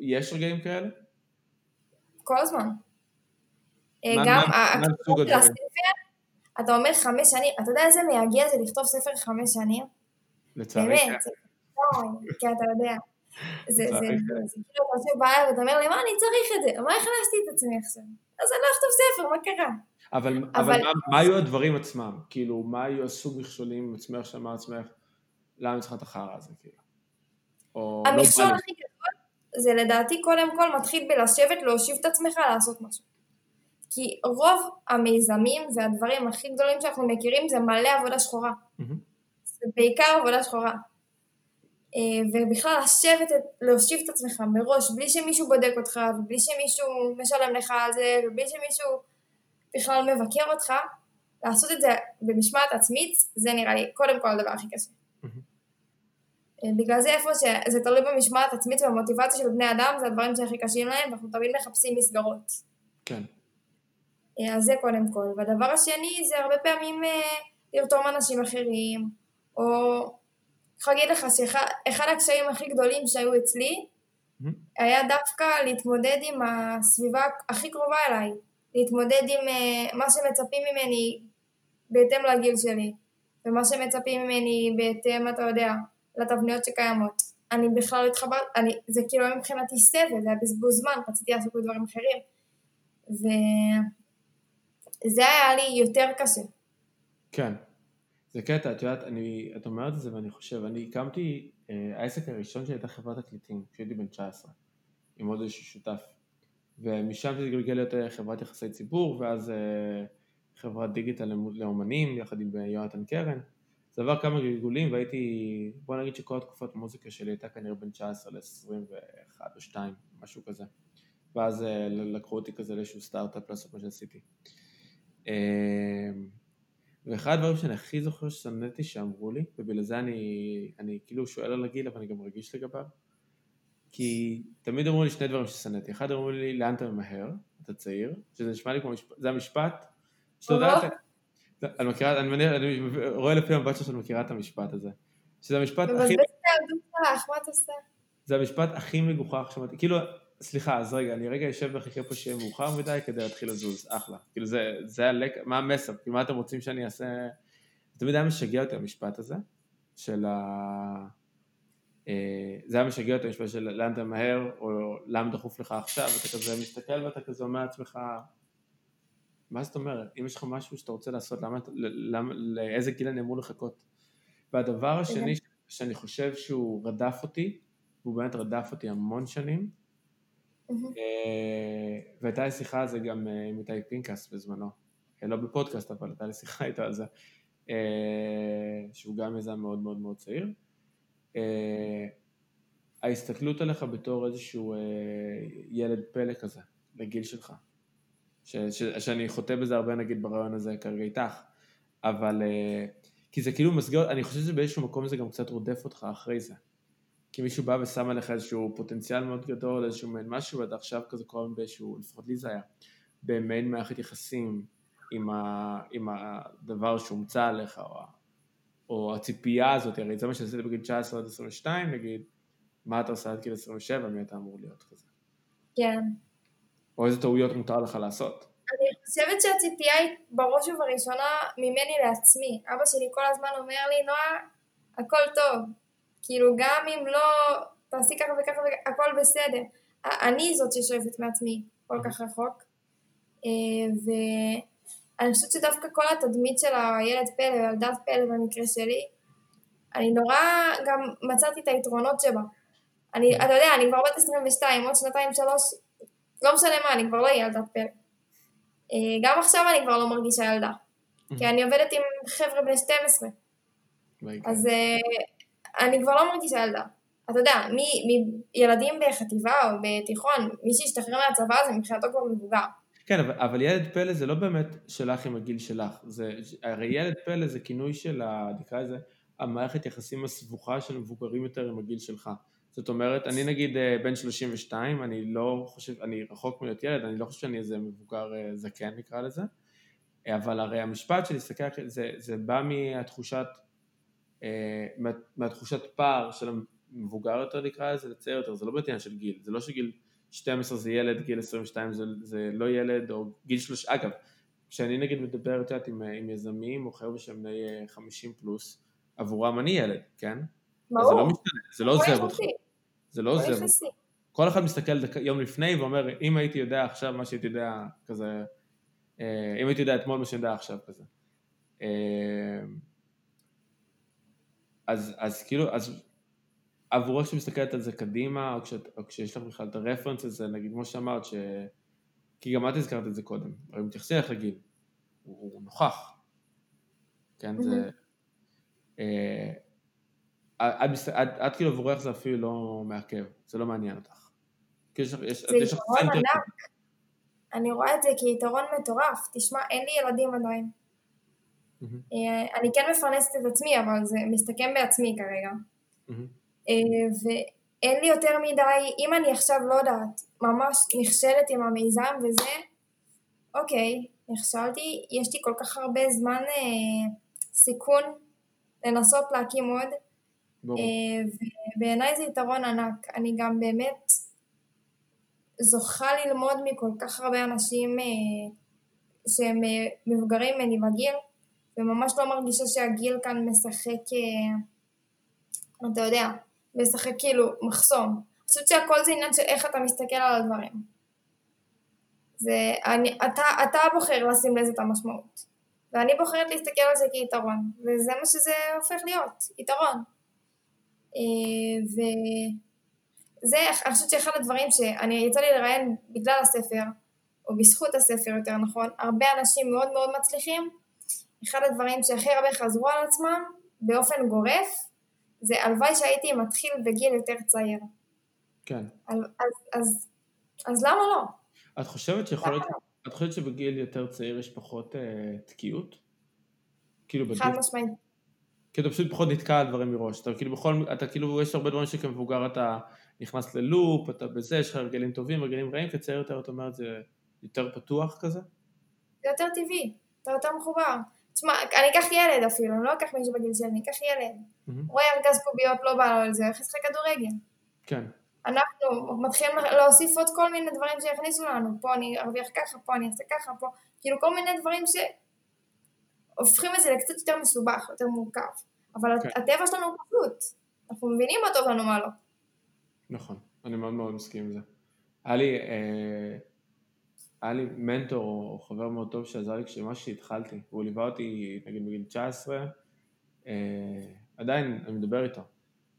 יש רגעים כאלה? כל הזמן. אה, מה- גם מה- מה של? הספר, אתה אומר חמש שנים, אתה יודע איזה מייגע זה לכתוב ספר חמש שנים? לצערי, כן. באמת, זה אוי, כי אתה יודע. זה, זה, לצערי, זה, כן. זה כאילו אתה יושב בערב ואתה אומר, למה אני צריך את זה? מה הכנסתי את עצמי עכשיו? אז אני לא אכתוב ספר, מה קרה? אבל, אבל, אבל- מה, מה היו הדברים עצמם? כאילו, מה היו הסוג מכשולים עם עצמך שאמר עצמך, למה צריכה את החרא הזה, כאילו? או לא המכשול לי. הכי גדול זה לדעתי קודם כל מתחיל בלשבת, להושיב את עצמך לעשות משהו. כי רוב המיזמים והדברים הכי גדולים שאנחנו מכירים זה מלא עבודה שחורה. מהמם. זה בעיקר עבודה שחורה. אה, ובכלל לשבת, להושיב את עצמך מראש, בלי שמישהו בודק אותך, ובלי שמישהו משלם לך על זה, ובלי שמישהו בכלל מבקר אותך, לעשות את זה במשמעת עצמית, זה נראה לי קודם כל הדבר הכי קשה. אה, בגלל זה איפה שזה תלוי במשמעת עצמית ובמוטיבציה של בני אדם, זה הדברים שהכי קשים להם, ואנחנו תמיד מחפשים מסגרות. כן. אה, אז זה קודם כל. והדבר השני זה הרבה פעמים אה, לרתום אנשים אחרים, או אני להגיד לך שאחד הקשיים הכי גדולים שהיו אצלי. היה דווקא להתמודד עם הסביבה הכי קרובה אליי. להתמודד עם אה, מה שמצפים ממני בהתאם לגיל שלי, ומה שמצפים ממני בהתאם, אתה יודע, לתבניות שקיימות. אני בכלל לא התחברתי, אני, זה כאילו היה מבחינתי סבל, זה היה בזבוז זמן, רציתי לעשות בדברים אחרים. וזה היה לי יותר קשה. כן. זה קטע, את יודעת, אני, את אומרת את זה ואני חושב, אני הקמתי, אה, העסק הראשון שלי הייתה חברת תקליטים, כשהייתי בן 19, עם עוד איזשהו שותף. ומשם זה התגלגל להיות אה, חברת יחסי ציבור, ואז אה, חברת דיגיטל לאומנים, יחד עם אה, יונתן קרן. זה עבר כמה גלגולים והייתי, בוא נגיד שכל התקופת מוזיקה שלי הייתה כנראה בין 19 ל-21 או 2, משהו כזה. ואז לקחו אותי כזה לאיזשהו סטארט-אפ לעשות מה שעשיתי. ואחד הדברים שאני הכי זוכר ששנאתי שאמרו לי, ובגלל זה אני, אני כאילו שואל על הגיל, אבל אני גם רגיש לגביו, כי תמיד אמרו לי שני דברים ששנאתי. אחד אמרו לי, לאן אתה ממהר? אתה צעיר, שזה נשמע לי כמו משפט, זה המשפט, שאתה יודע, או. אתה- אני מכירה, אני מניח, אני רואה לפי המבט שאת מכירה את המשפט הזה. שזה המשפט הכי? זה המשפט הכי מגוחך שמעתי, כאילו, סליחה, אז רגע, אני רגע יושב ומחכה פה שיהיה מאוחר מדי כדי להתחיל לזוז, אחלה. כאילו זה, זה הלק, מה המסר, כאילו מה אתם רוצים שאני אעשה? תמיד היה משגע אותי המשפט הזה, של ה... אה, זה היה משגע אותי המשפט של לאן אתה ממהר, או למה דחוף לך עכשיו, אתה כזה מסתכל ואתה כזה אומר לעצמך, מה זאת אומרת? אם יש לך משהו שאתה רוצה לעשות, למה, למה, לאיזה גיל אני אמור לחכות? והדבר השני שאני חושב שהוא רדף אותי, והוא באמת רדף אותי המון שנים. אה, והייתה לי שיחה על זה גם אה, עם איתי פינקס בזמנו, לא בפודקאסט אבל הייתה לי שיחה איתו על זה, שהוא גם יזם מאוד מאוד מאוד צעיר. אה, ההסתכלות עליך בתור איזשהו אה, ילד פלא כזה, לגיל שלך, ש, ש, שאני חוטא בזה הרבה נגיד ברעיון הזה כרגע איתך, אבל אה, כי זה כאילו מסגר, אני חושב שבאיזשהו מקום זה גם קצת רודף אותך אחרי זה. כי מישהו בא ושם עליך איזשהו פוטנציאל מאוד גדול, איזשהו מעין משהו, ואתה עכשיו כזה הזמן באיזשהו, לפחות לי זה היה, במעין מערכת יחסים עם, ה, עם הדבר שהומצא עליך, או, או הציפייה הזאת, הרי זה מה שעשיתי בגיל 19 עד 22 נגיד, מה אתה עושה עד גיל 27, מי אתה אמור להיות כזה? כן. או איזה טעויות מותר לך לעשות. אני חושבת שהציפייה היא בראש ובראשונה ממני לעצמי. אבא שלי כל הזמן אומר לי, נועה, הכל טוב. כאילו גם אם לא תעשי ככה וככה וככה, הכל בסדר. אני זאת ששואפת מעצמי כל כך רחוק. אה, ואני חושבת שדווקא כל התדמית של הילד פלא וילדת פלא במקרה שלי, אני נורא גם מצאתי את היתרונות שבה. אני, אתה יודע, אני כבר בת 22, עוד שנתיים, שלוש, לא משנה מה, אני כבר לא ילדת פלא. אה, גם עכשיו אני כבר לא מרגישה ילדה, כי אני עובדת עם חבר'ה בני 12, אז אה, אני כבר לא מרגישה ילדה. אתה יודע, מילדים בחטיבה או בתיכון, מי שהשתחרר מהצבא זה מבחינתו כבר מבוגר. כן, אבל, אבל ילד פלא זה לא באמת שלך עם הגיל שלך, זה, הרי ילד פלא זה כינוי של, נקרא לזה, המערכת יחסים הסבוכה של מבוגרים יותר עם הגיל שלך. זאת אומרת, אני נגיד אה, בן 32, אני לא חושב, אני רחוק מלהיות ילד, אני לא חושב שאני איזה מבוגר אה, זקן נקרא לזה, אבל הרי המשפט של להסתכל, זה, זה בא מהתחושת, אה, מה, מהתחושת פער של המבוגר יותר נקרא לזה, לצייר יותר, זה לא בעניין של גיל, זה לא שגיל 12 זה ילד, גיל 22 זה, זה לא ילד, או גיל 3, אגב, כשאני נגיד מדבר, את יודעת, עם, עם יזמים או חבר'ה שהם בני 50 פלוס, עבורם אני ילד, כן? ברור. זה לא משתנה, זה לא עוזר אותך. זה לא עוזר. כל אחד מסתכל יום לפני ואומר, אם הייתי יודע עכשיו מה שהייתי יודע, כזה, אה, אם הייתי יודע אתמול מה שאני יודע עכשיו, כזה. אה, אז, אז כאילו, אז עבורו שמסתכלת על זה קדימה, או, כשאת, או כשיש לך בכלל את הרפרנס הזה, נגיד כמו שאמרת, ש... כי גם את הזכרת את זה קודם, הרי מתייחסים לך לגיל, הוא, הוא נוכח, כן, זה... אה, את כאילו עבורך זה אפילו לא מעכב, זה לא מעניין אותך. זה יתרון ענק, אני רואה את זה כיתרון מטורף, תשמע, אין לי ילדים עדיין. אה, אני כן מפרנסת את עצמי, אבל זה מסתכם בעצמי כרגע. אה, ואין לי יותר מדי, אם אני עכשיו לא יודעת, ממש נכשלת עם המיזם וזה, אוקיי, נכשלתי, יש לי כל כך הרבה זמן אה, סיכון לנסות להקים עוד, אה, ובעיניי זה יתרון ענק. אני גם באמת זוכה ללמוד מכל כך הרבה אנשים אה, שהם אה, מבוגרים ממני בגיל, וממש לא מרגישה שהגיל כאן משחק, אתה יודע, משחק כאילו מחסום. אני חושבת שהכל זה עניין של איך אתה מסתכל על הדברים. זה, אני, אתה, אתה בוחר לשים לזה את המשמעות. ואני בוחרת להסתכל על זה כיתרון, וזה מה שזה הופך להיות, יתרון. אה, וזה, אני חושבת שאחד הדברים שאני יצא לי לראיין בגלל הספר, או בזכות הספר יותר נכון, הרבה אנשים מאוד מאוד מצליחים, אחד הדברים שהכי הרבה חזרו על עצמם באופן גורף, זה הלוואי שהייתי מתחיל בגיל יותר צעיר. כן. אז, אז, אז, אז למה לא? את חושבת שיכול להיות, את חושבת שבגיל יותר צעיר יש פחות אה, תקיעות? כאילו בגיל... חד משמעית. כי אתה פשוט פחות נתקע על דברים מראש, אתה כאילו בכל, אתה כאילו, יש הרבה דברים שכמבוגר אתה נכנס ללופ, אתה בזה, יש לך הרגלים טובים, הרגלים רעים, כצעיר יותר אתה אומר, זה יותר פתוח כזה? זה יותר טבעי, אתה יותר מחובר. תשמע, אני אקח ילד אפילו, אני לא אקח מישהו בגיל שלי, אני אקח ילד. Mm-hmm. רואה ארגז קוביות, לא בא לו על זה, הולך לשחק כדורגל. כן. אנחנו מתחילים להוסיף עוד כל מיני דברים שיכניסו לנו, פה אני ארוויח ככה, פה אני אעשה ככה, פה, כאילו כל מיני דברים ש... הופכים את זה לקצת יותר מסובך, יותר מורכב. אבל כן. הטבע שלנו הוא פשוט. אנחנו מבינים מה טוב לנו, מה לא. נכון, אני מאוד מאוד מסכים עם זה. היה לי, אה, היה לי מנטור או חבר מאוד טוב שעזר לי כשממש שהתחלתי, והוא ליווה אותי נגיד בגיל 19, אה, עדיין אני מדבר איתו,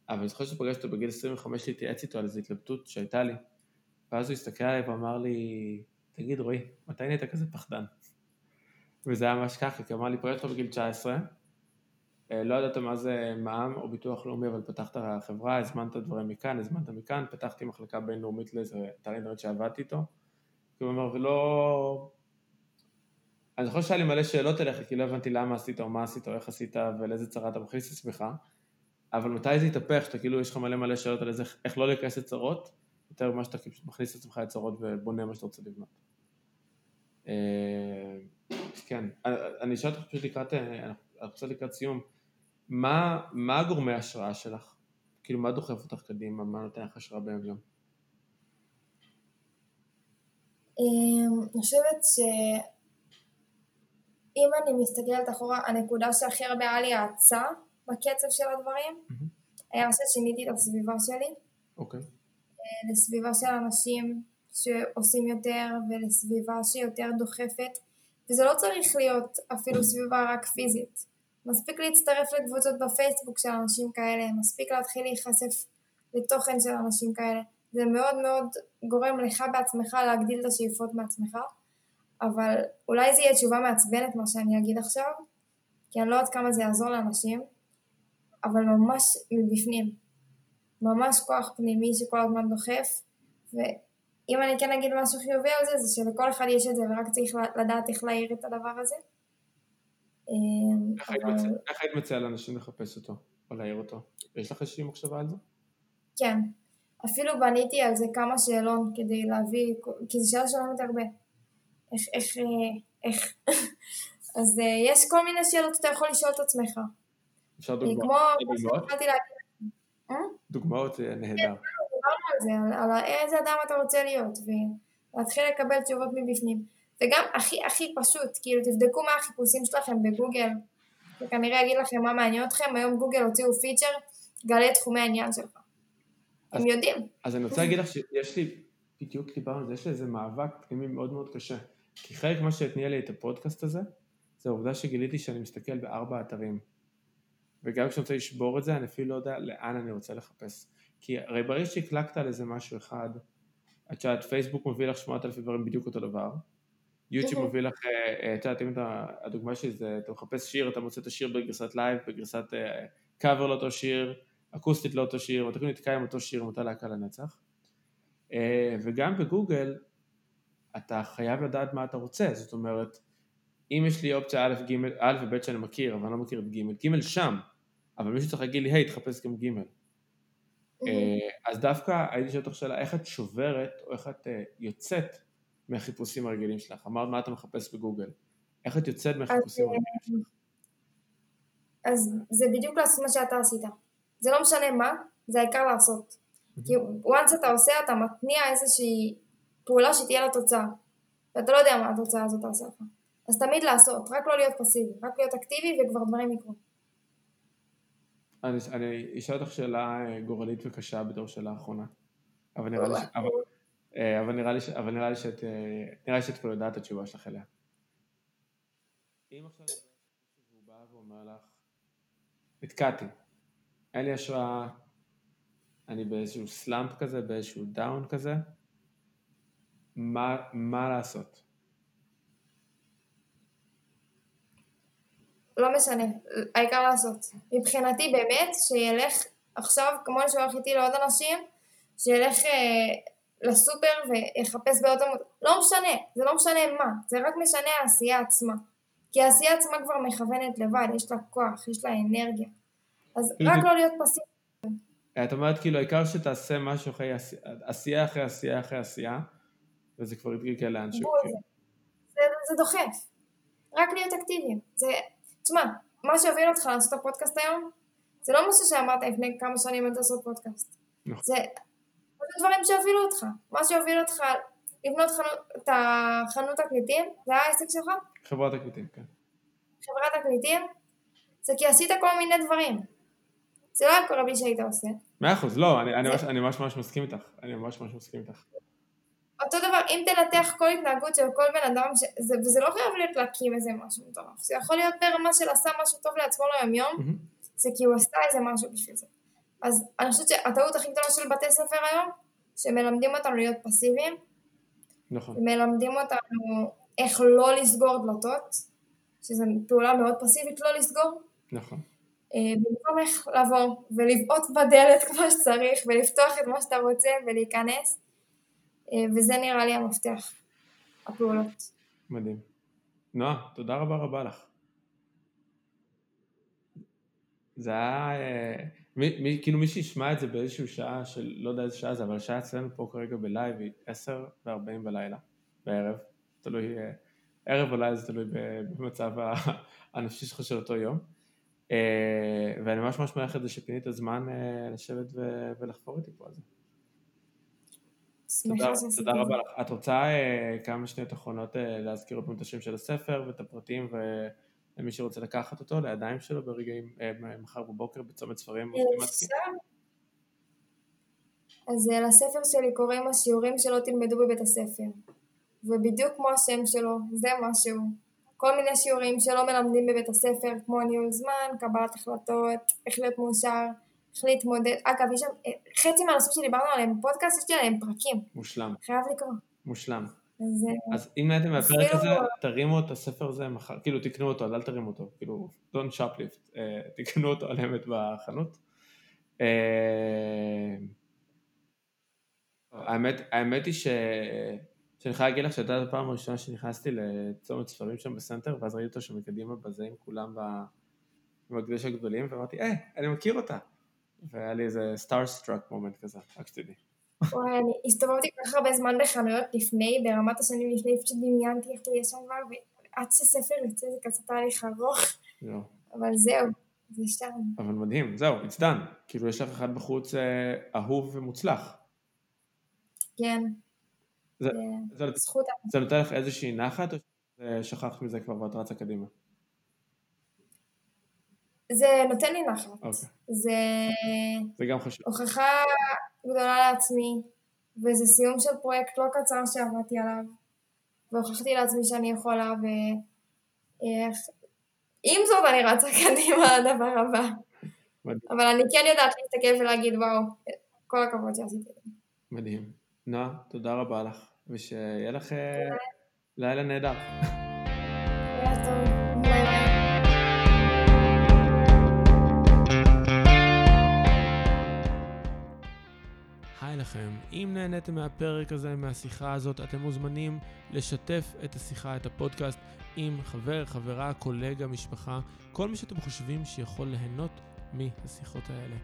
אבל אני זוכר שפגשתי אותו בגיל 25 להתייעץ איתו על איזו התלבטות שהייתה לי, ואז הוא הסתכל עליי ואמר לי, תגיד רועי, מתי נהיית כזה פחדן? וזה היה ממש ככה, כי אמר לי, פגשתי אותך בגיל 19, אה, לא ידעת מה זה מע"מ או ביטוח לאומי, אבל פתחת חברה, הזמנת דברים מכאן, הזמנת מכאן, פתחתי מחלקה בינלאומית לאיזה אתר אינטרנט שעבדתי איתו. אומר, ולא... אני זוכר שהיה לי מלא שאלות אליך, כי לא הבנתי למה עשית או מה עשית או איך עשית ולאיזה צרה אתה מכניס את עצמך, אבל מתי זה יתהפך, שאתה כאילו, יש לך מלא מלא שאלות על איזה, איך לא להיכנס לצרות, יותר ממה שאתה כאילו מכניס את עצמך לצרות ובונה מה שאתה רוצה לבנות. אה, כן, אני אשאל אותך פשוט לקראת, אה, אנחנו קצת לקראת סיום, מה, מה גורמי ההשראה שלך? כאילו, מה דוחף אותך קדימה? מה נותן לך השראה ביום יום? אני חושבת שאם אני מסתכלת אחורה, הנקודה שהכי הרבה היה לי האצה בקצב של הדברים, היה ששיניתי את הסביבה שלי. אוקיי. אה, לסביבה של אנשים שעושים יותר ולסביבה שיותר דוחפת, וזה לא צריך להיות אפילו סביבה רק פיזית. מספיק להצטרף לקבוצות בפייסבוק של אנשים כאלה, מספיק להתחיל להיחשף לתוכן של אנשים כאלה. זה מאוד מאוד גורם לך בעצמך להגדיל את השאיפות מעצמך. אבל אולי זה יהיה תשובה מעצבנת מה שאני אגיד עכשיו, כי אני לא יודעת כמה זה יעזור לאנשים, אבל ממש מבפנים. ממש כוח פנימי שכל הזמן דוחף, ואם אני כן אגיד משהו חיובי על זה, זה שלכל אחד יש את זה ורק צריך לדעת איך להעיר את הדבר הזה. אמ, איך היית מציעה לאנשים לחפש אותו, או להעיר אותו? יש לך איזושהי מחשבה על זה? כן, אפילו בניתי על זה כמה שאלון כדי להביא, כי זו שאלה שואלת הרבה. איך, איך, אה, איך. אז אה, יש כל מיני שאלות שאתה יכול לשאול את עצמך. אפשר דוגמאות? כמו שהתחלתי להגיד. דוגמאות נהדר. כן, דיברנו על זה, על איזה אדם אתה רוצה להיות, ולהתחיל לקבל תשובות מבפנים. וגם הכי הכי פשוט, כאילו תבדקו מה החיפושים שלכם בגוגל, וכנראה אגיד לכם מה מעניין אתכם, היום גוגל הוציאו פיצ'ר, גלה תחומי העניין שלך. הם יודעים. אז אני רוצה להגיד לך שיש לי, בדיוק דיברנו על זה, יש לי איזה מאבק פנימי מאוד מאוד קשה. כי חלק מה שהתניע לי את הפודקאסט הזה, זה העובדה שגיליתי שאני מסתכל בארבע אתרים. וגם כשאני רוצה לשבור את זה, אני אפילו לא יודע לאן אני רוצה לחפש. כי הרי ברגע שהקלקת על איזה משהו אחד, את יודעת, פייסבוק מביא לך שמונת אלפים דברים בדיוק אותו דבר, יוטיוב מביא לך, אה, אה, את יודעת, אם אתה, הדוגמה שלי זה, אתה מחפש שיר, אתה מוצא את השיר בגרסת live, בגרסת קאבר אה, לאותו שיר, אקוסטית לאותו שיר, או אתה כאילו נתקע עם אותו שיר עם אותה להקה לנצח. וגם בגוגל, אתה חייב לדעת מה אתה רוצה, זאת אומרת, אם יש לי אופציה א', ג', א' וב' שאני מכיר, אבל אני לא מכיר את ג', ג' שם, אבל מישהו צריך להגיד לי, היי, תחפש גם ג'. אז דווקא הייתי שואל אותך שאלה, איך את שוברת, או איך את יוצאת מהחיפושים הרגילים שלך? אמרת מה אתה מחפש בגוגל. איך את יוצאת מהחיפושים הרגילים שלך? אז זה בדיוק לעשות מה שאתה עשית. זה לא משנה מה, זה העיקר לעשות. כי once אתה עושה, אתה מתניע איזושהי פעולה שתהיה לה תוצאה. ואתה לא יודע מה התוצאה הזאת תעשה לך. אז תמיד לעשות, רק לא להיות פסיבי, רק להיות אקטיבי וכבר דברים יקרו. אני, אני אשאל אותך שאלה אה, גורלית וקשה בתור שאלה אחרונה. אבל נראה לי, ש... אבל, אה, אבל נראה לי, ש... אבל נראה לי שאת, אה, נראה לי שאת כבר יודעת את התשובה שלך אליה. אם עכשיו הוא בא ואומר לך, נתקעתי, אין לי השראה, אני באיזשהו slump כזה, באיזשהו down כזה, מה, מה לעשות? לא משנה, העיקר לעשות. מבחינתי באמת, שילך עכשיו, כמו שהוא הולך איתי לעוד אנשים, שילך אה, לסופר ויחפש באותו... לא משנה, זה לא משנה מה, זה רק משנה העשייה עצמה. כי העשייה עצמה כבר מכוונת לבד, יש לה כוח, יש לה אנרגיה. אז רק לא להיות פסיבי. את אומרת כאילו העיקר שתעשה משהו אחרי עשייה אחרי עשייה אחרי עשייה וזה כבר יתגלגל לאנשהו. זה, זה דוחף. רק להיות אקטיביים. זה, תשמע, מה שהוביל אותך לעשות את הפודקאסט היום, זה לא משהו שאמרת לפני כמה שנים אתה לעשות פודקאסט. נכון. זה דברים שהובילו אותך. מה שהוביל אותך לבנות חנות, את החנות תקליטים, זה היה העסק שלך? חברת תקליטים, כן. חברת תקליטים, זה כי עשית כל מיני דברים. זה לא היה קורה בלי שהיית עושה. מאה אחוז, לא, אני, אני, ממש, אני ממש ממש מסכים איתך. אני ממש ממש מסכים איתך. אותו דבר, אם תנתח כל התנהגות של כל בן אדם, ש... זה, וזה לא חייב להיות להקים איזה משהו מטורף, זה יכול להיות ברמה של עשה משהו טוב לעצמו ליום יום, mm-hmm. זה כי הוא עשתה איזה משהו בשביל זה. אז אני חושבת שהטעות הכי גדולה של בתי ספר היום, שמלמדים אותנו להיות פסיביים, נכון. מלמדים אותנו איך לא לסגור דלתות, שזו פעולה מאוד פסיבית לא לסגור. נכון. אה, במקום איך לבוא ולבעוט בדלת כמו שצריך ולפתוח את מה שאתה רוצה ולהיכנס אה, וזה נראה לי המפתח, הפעולות. מדהים. נועה, תודה רבה רבה לך. זה היה, אה, מי, מי, כאילו מי שישמע את זה באיזושהי שעה של, לא יודע איזה שעה זה, אבל השעה אצלנו פה כרגע בלייב היא עשר וארבעים בלילה, בערב, תלוי, ערב או לילה זה תלוי במצב *laughs* הנפשי שלך של אותו יום. אה, ואני ממש ממש מעריך את זה שפינית זמן אה, לשבת ולחפור איתי פה על זה. תודה, תודה רבה לך. את רוצה אה, כמה שניות אחרונות להזכיר עוד פעם את השם של הספר ואת הפרטים ולמי שרוצה לקחת אותו לידיים שלו ברגעים, מחר בבוקר בצומת ספרים? אז לספר שלי קוראים השיעורים שלא תלמדו בבית הספר. ובדיוק כמו השם שלו, זה משהו. כל מיני שיעורים שלא מלמדים בבית הספר, כמו ניהול זמן, קבלת החלטות, איך להיות מאושר, איך להתמודד. אגב, יש שם, חצי מהנושאים שדיברנו עליהם בפודקאסט, יש לי עליהם פרקים. מושלם. חייב לקרוא. מושלם. אז אה, אז אם נהייתם מהפרק הזה, תרימו את הספר הזה מחר, כאילו תקנו אותו, אז אל תרימו אותו, כאילו, don't shoplift, אה, תקנו אותו על אמת בחנות. אה, האמת, האמת היא ש... שאני חייב להגיד לך שהייתה הפעם הראשונה שנכנסתי לצומת ספרים שם בסנטר, ואז ראיתי אותו שמקדימה בזה עם כולם ב- עם הקדוש הגדולים, ואמרתי, אה, אני מכיר אותה. והיה לי איזה starstruck moment כזה, רק שתדעי. וואי, אני הסתובבתי כל כך הרבה זמן בחנויות לפני, ברמת השנים לפני, פשוט דמיינתי איך תהיה שם כבר, ועד שספר יוצא זה כזה תהליך ארוך, זהו. אבל זהו, זה שם. אבל מדהים, זהו, it's done. כאילו יש לך אחד בחוץ אה, אהוב ומוצלח. כן, זה, זה זה, זכות. זה נותן לך איזושהי נחת, או ששכחת מזה כבר ואת רצה קדימה? זה נותן לי נחת. אוקיי, זה זה גם חשוב. הוכחה גדולה לעצמי, וזה סיום של פרויקט לא קצר שעבדתי עליו, והוכחתי לעצמי שאני יכולה, ו... עם זאת אני רצה *laughs* קדימה לדבר הבא. אבל אני כן יודעת להסתכל ולהגיד וואו, כל הכבוד שעשיתי. מדהים. נועה, תודה רבה לך, ושיהיה לך אה, לילה נהדר. היי לכם, אם נהניתם מהפרק הזה, מהשיחה הזאת, אתם מוזמנים לשתף את השיחה, את הפודקאסט, עם חבר, חברה, קולגה, משפחה, כל מי שאתם חושבים שיכול ליהנות מהשיחות האלה.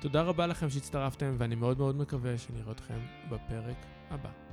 תודה רבה לכם שהצטרפתם, ואני מאוד מאוד מקווה שנראה אתכם בפרק הבא.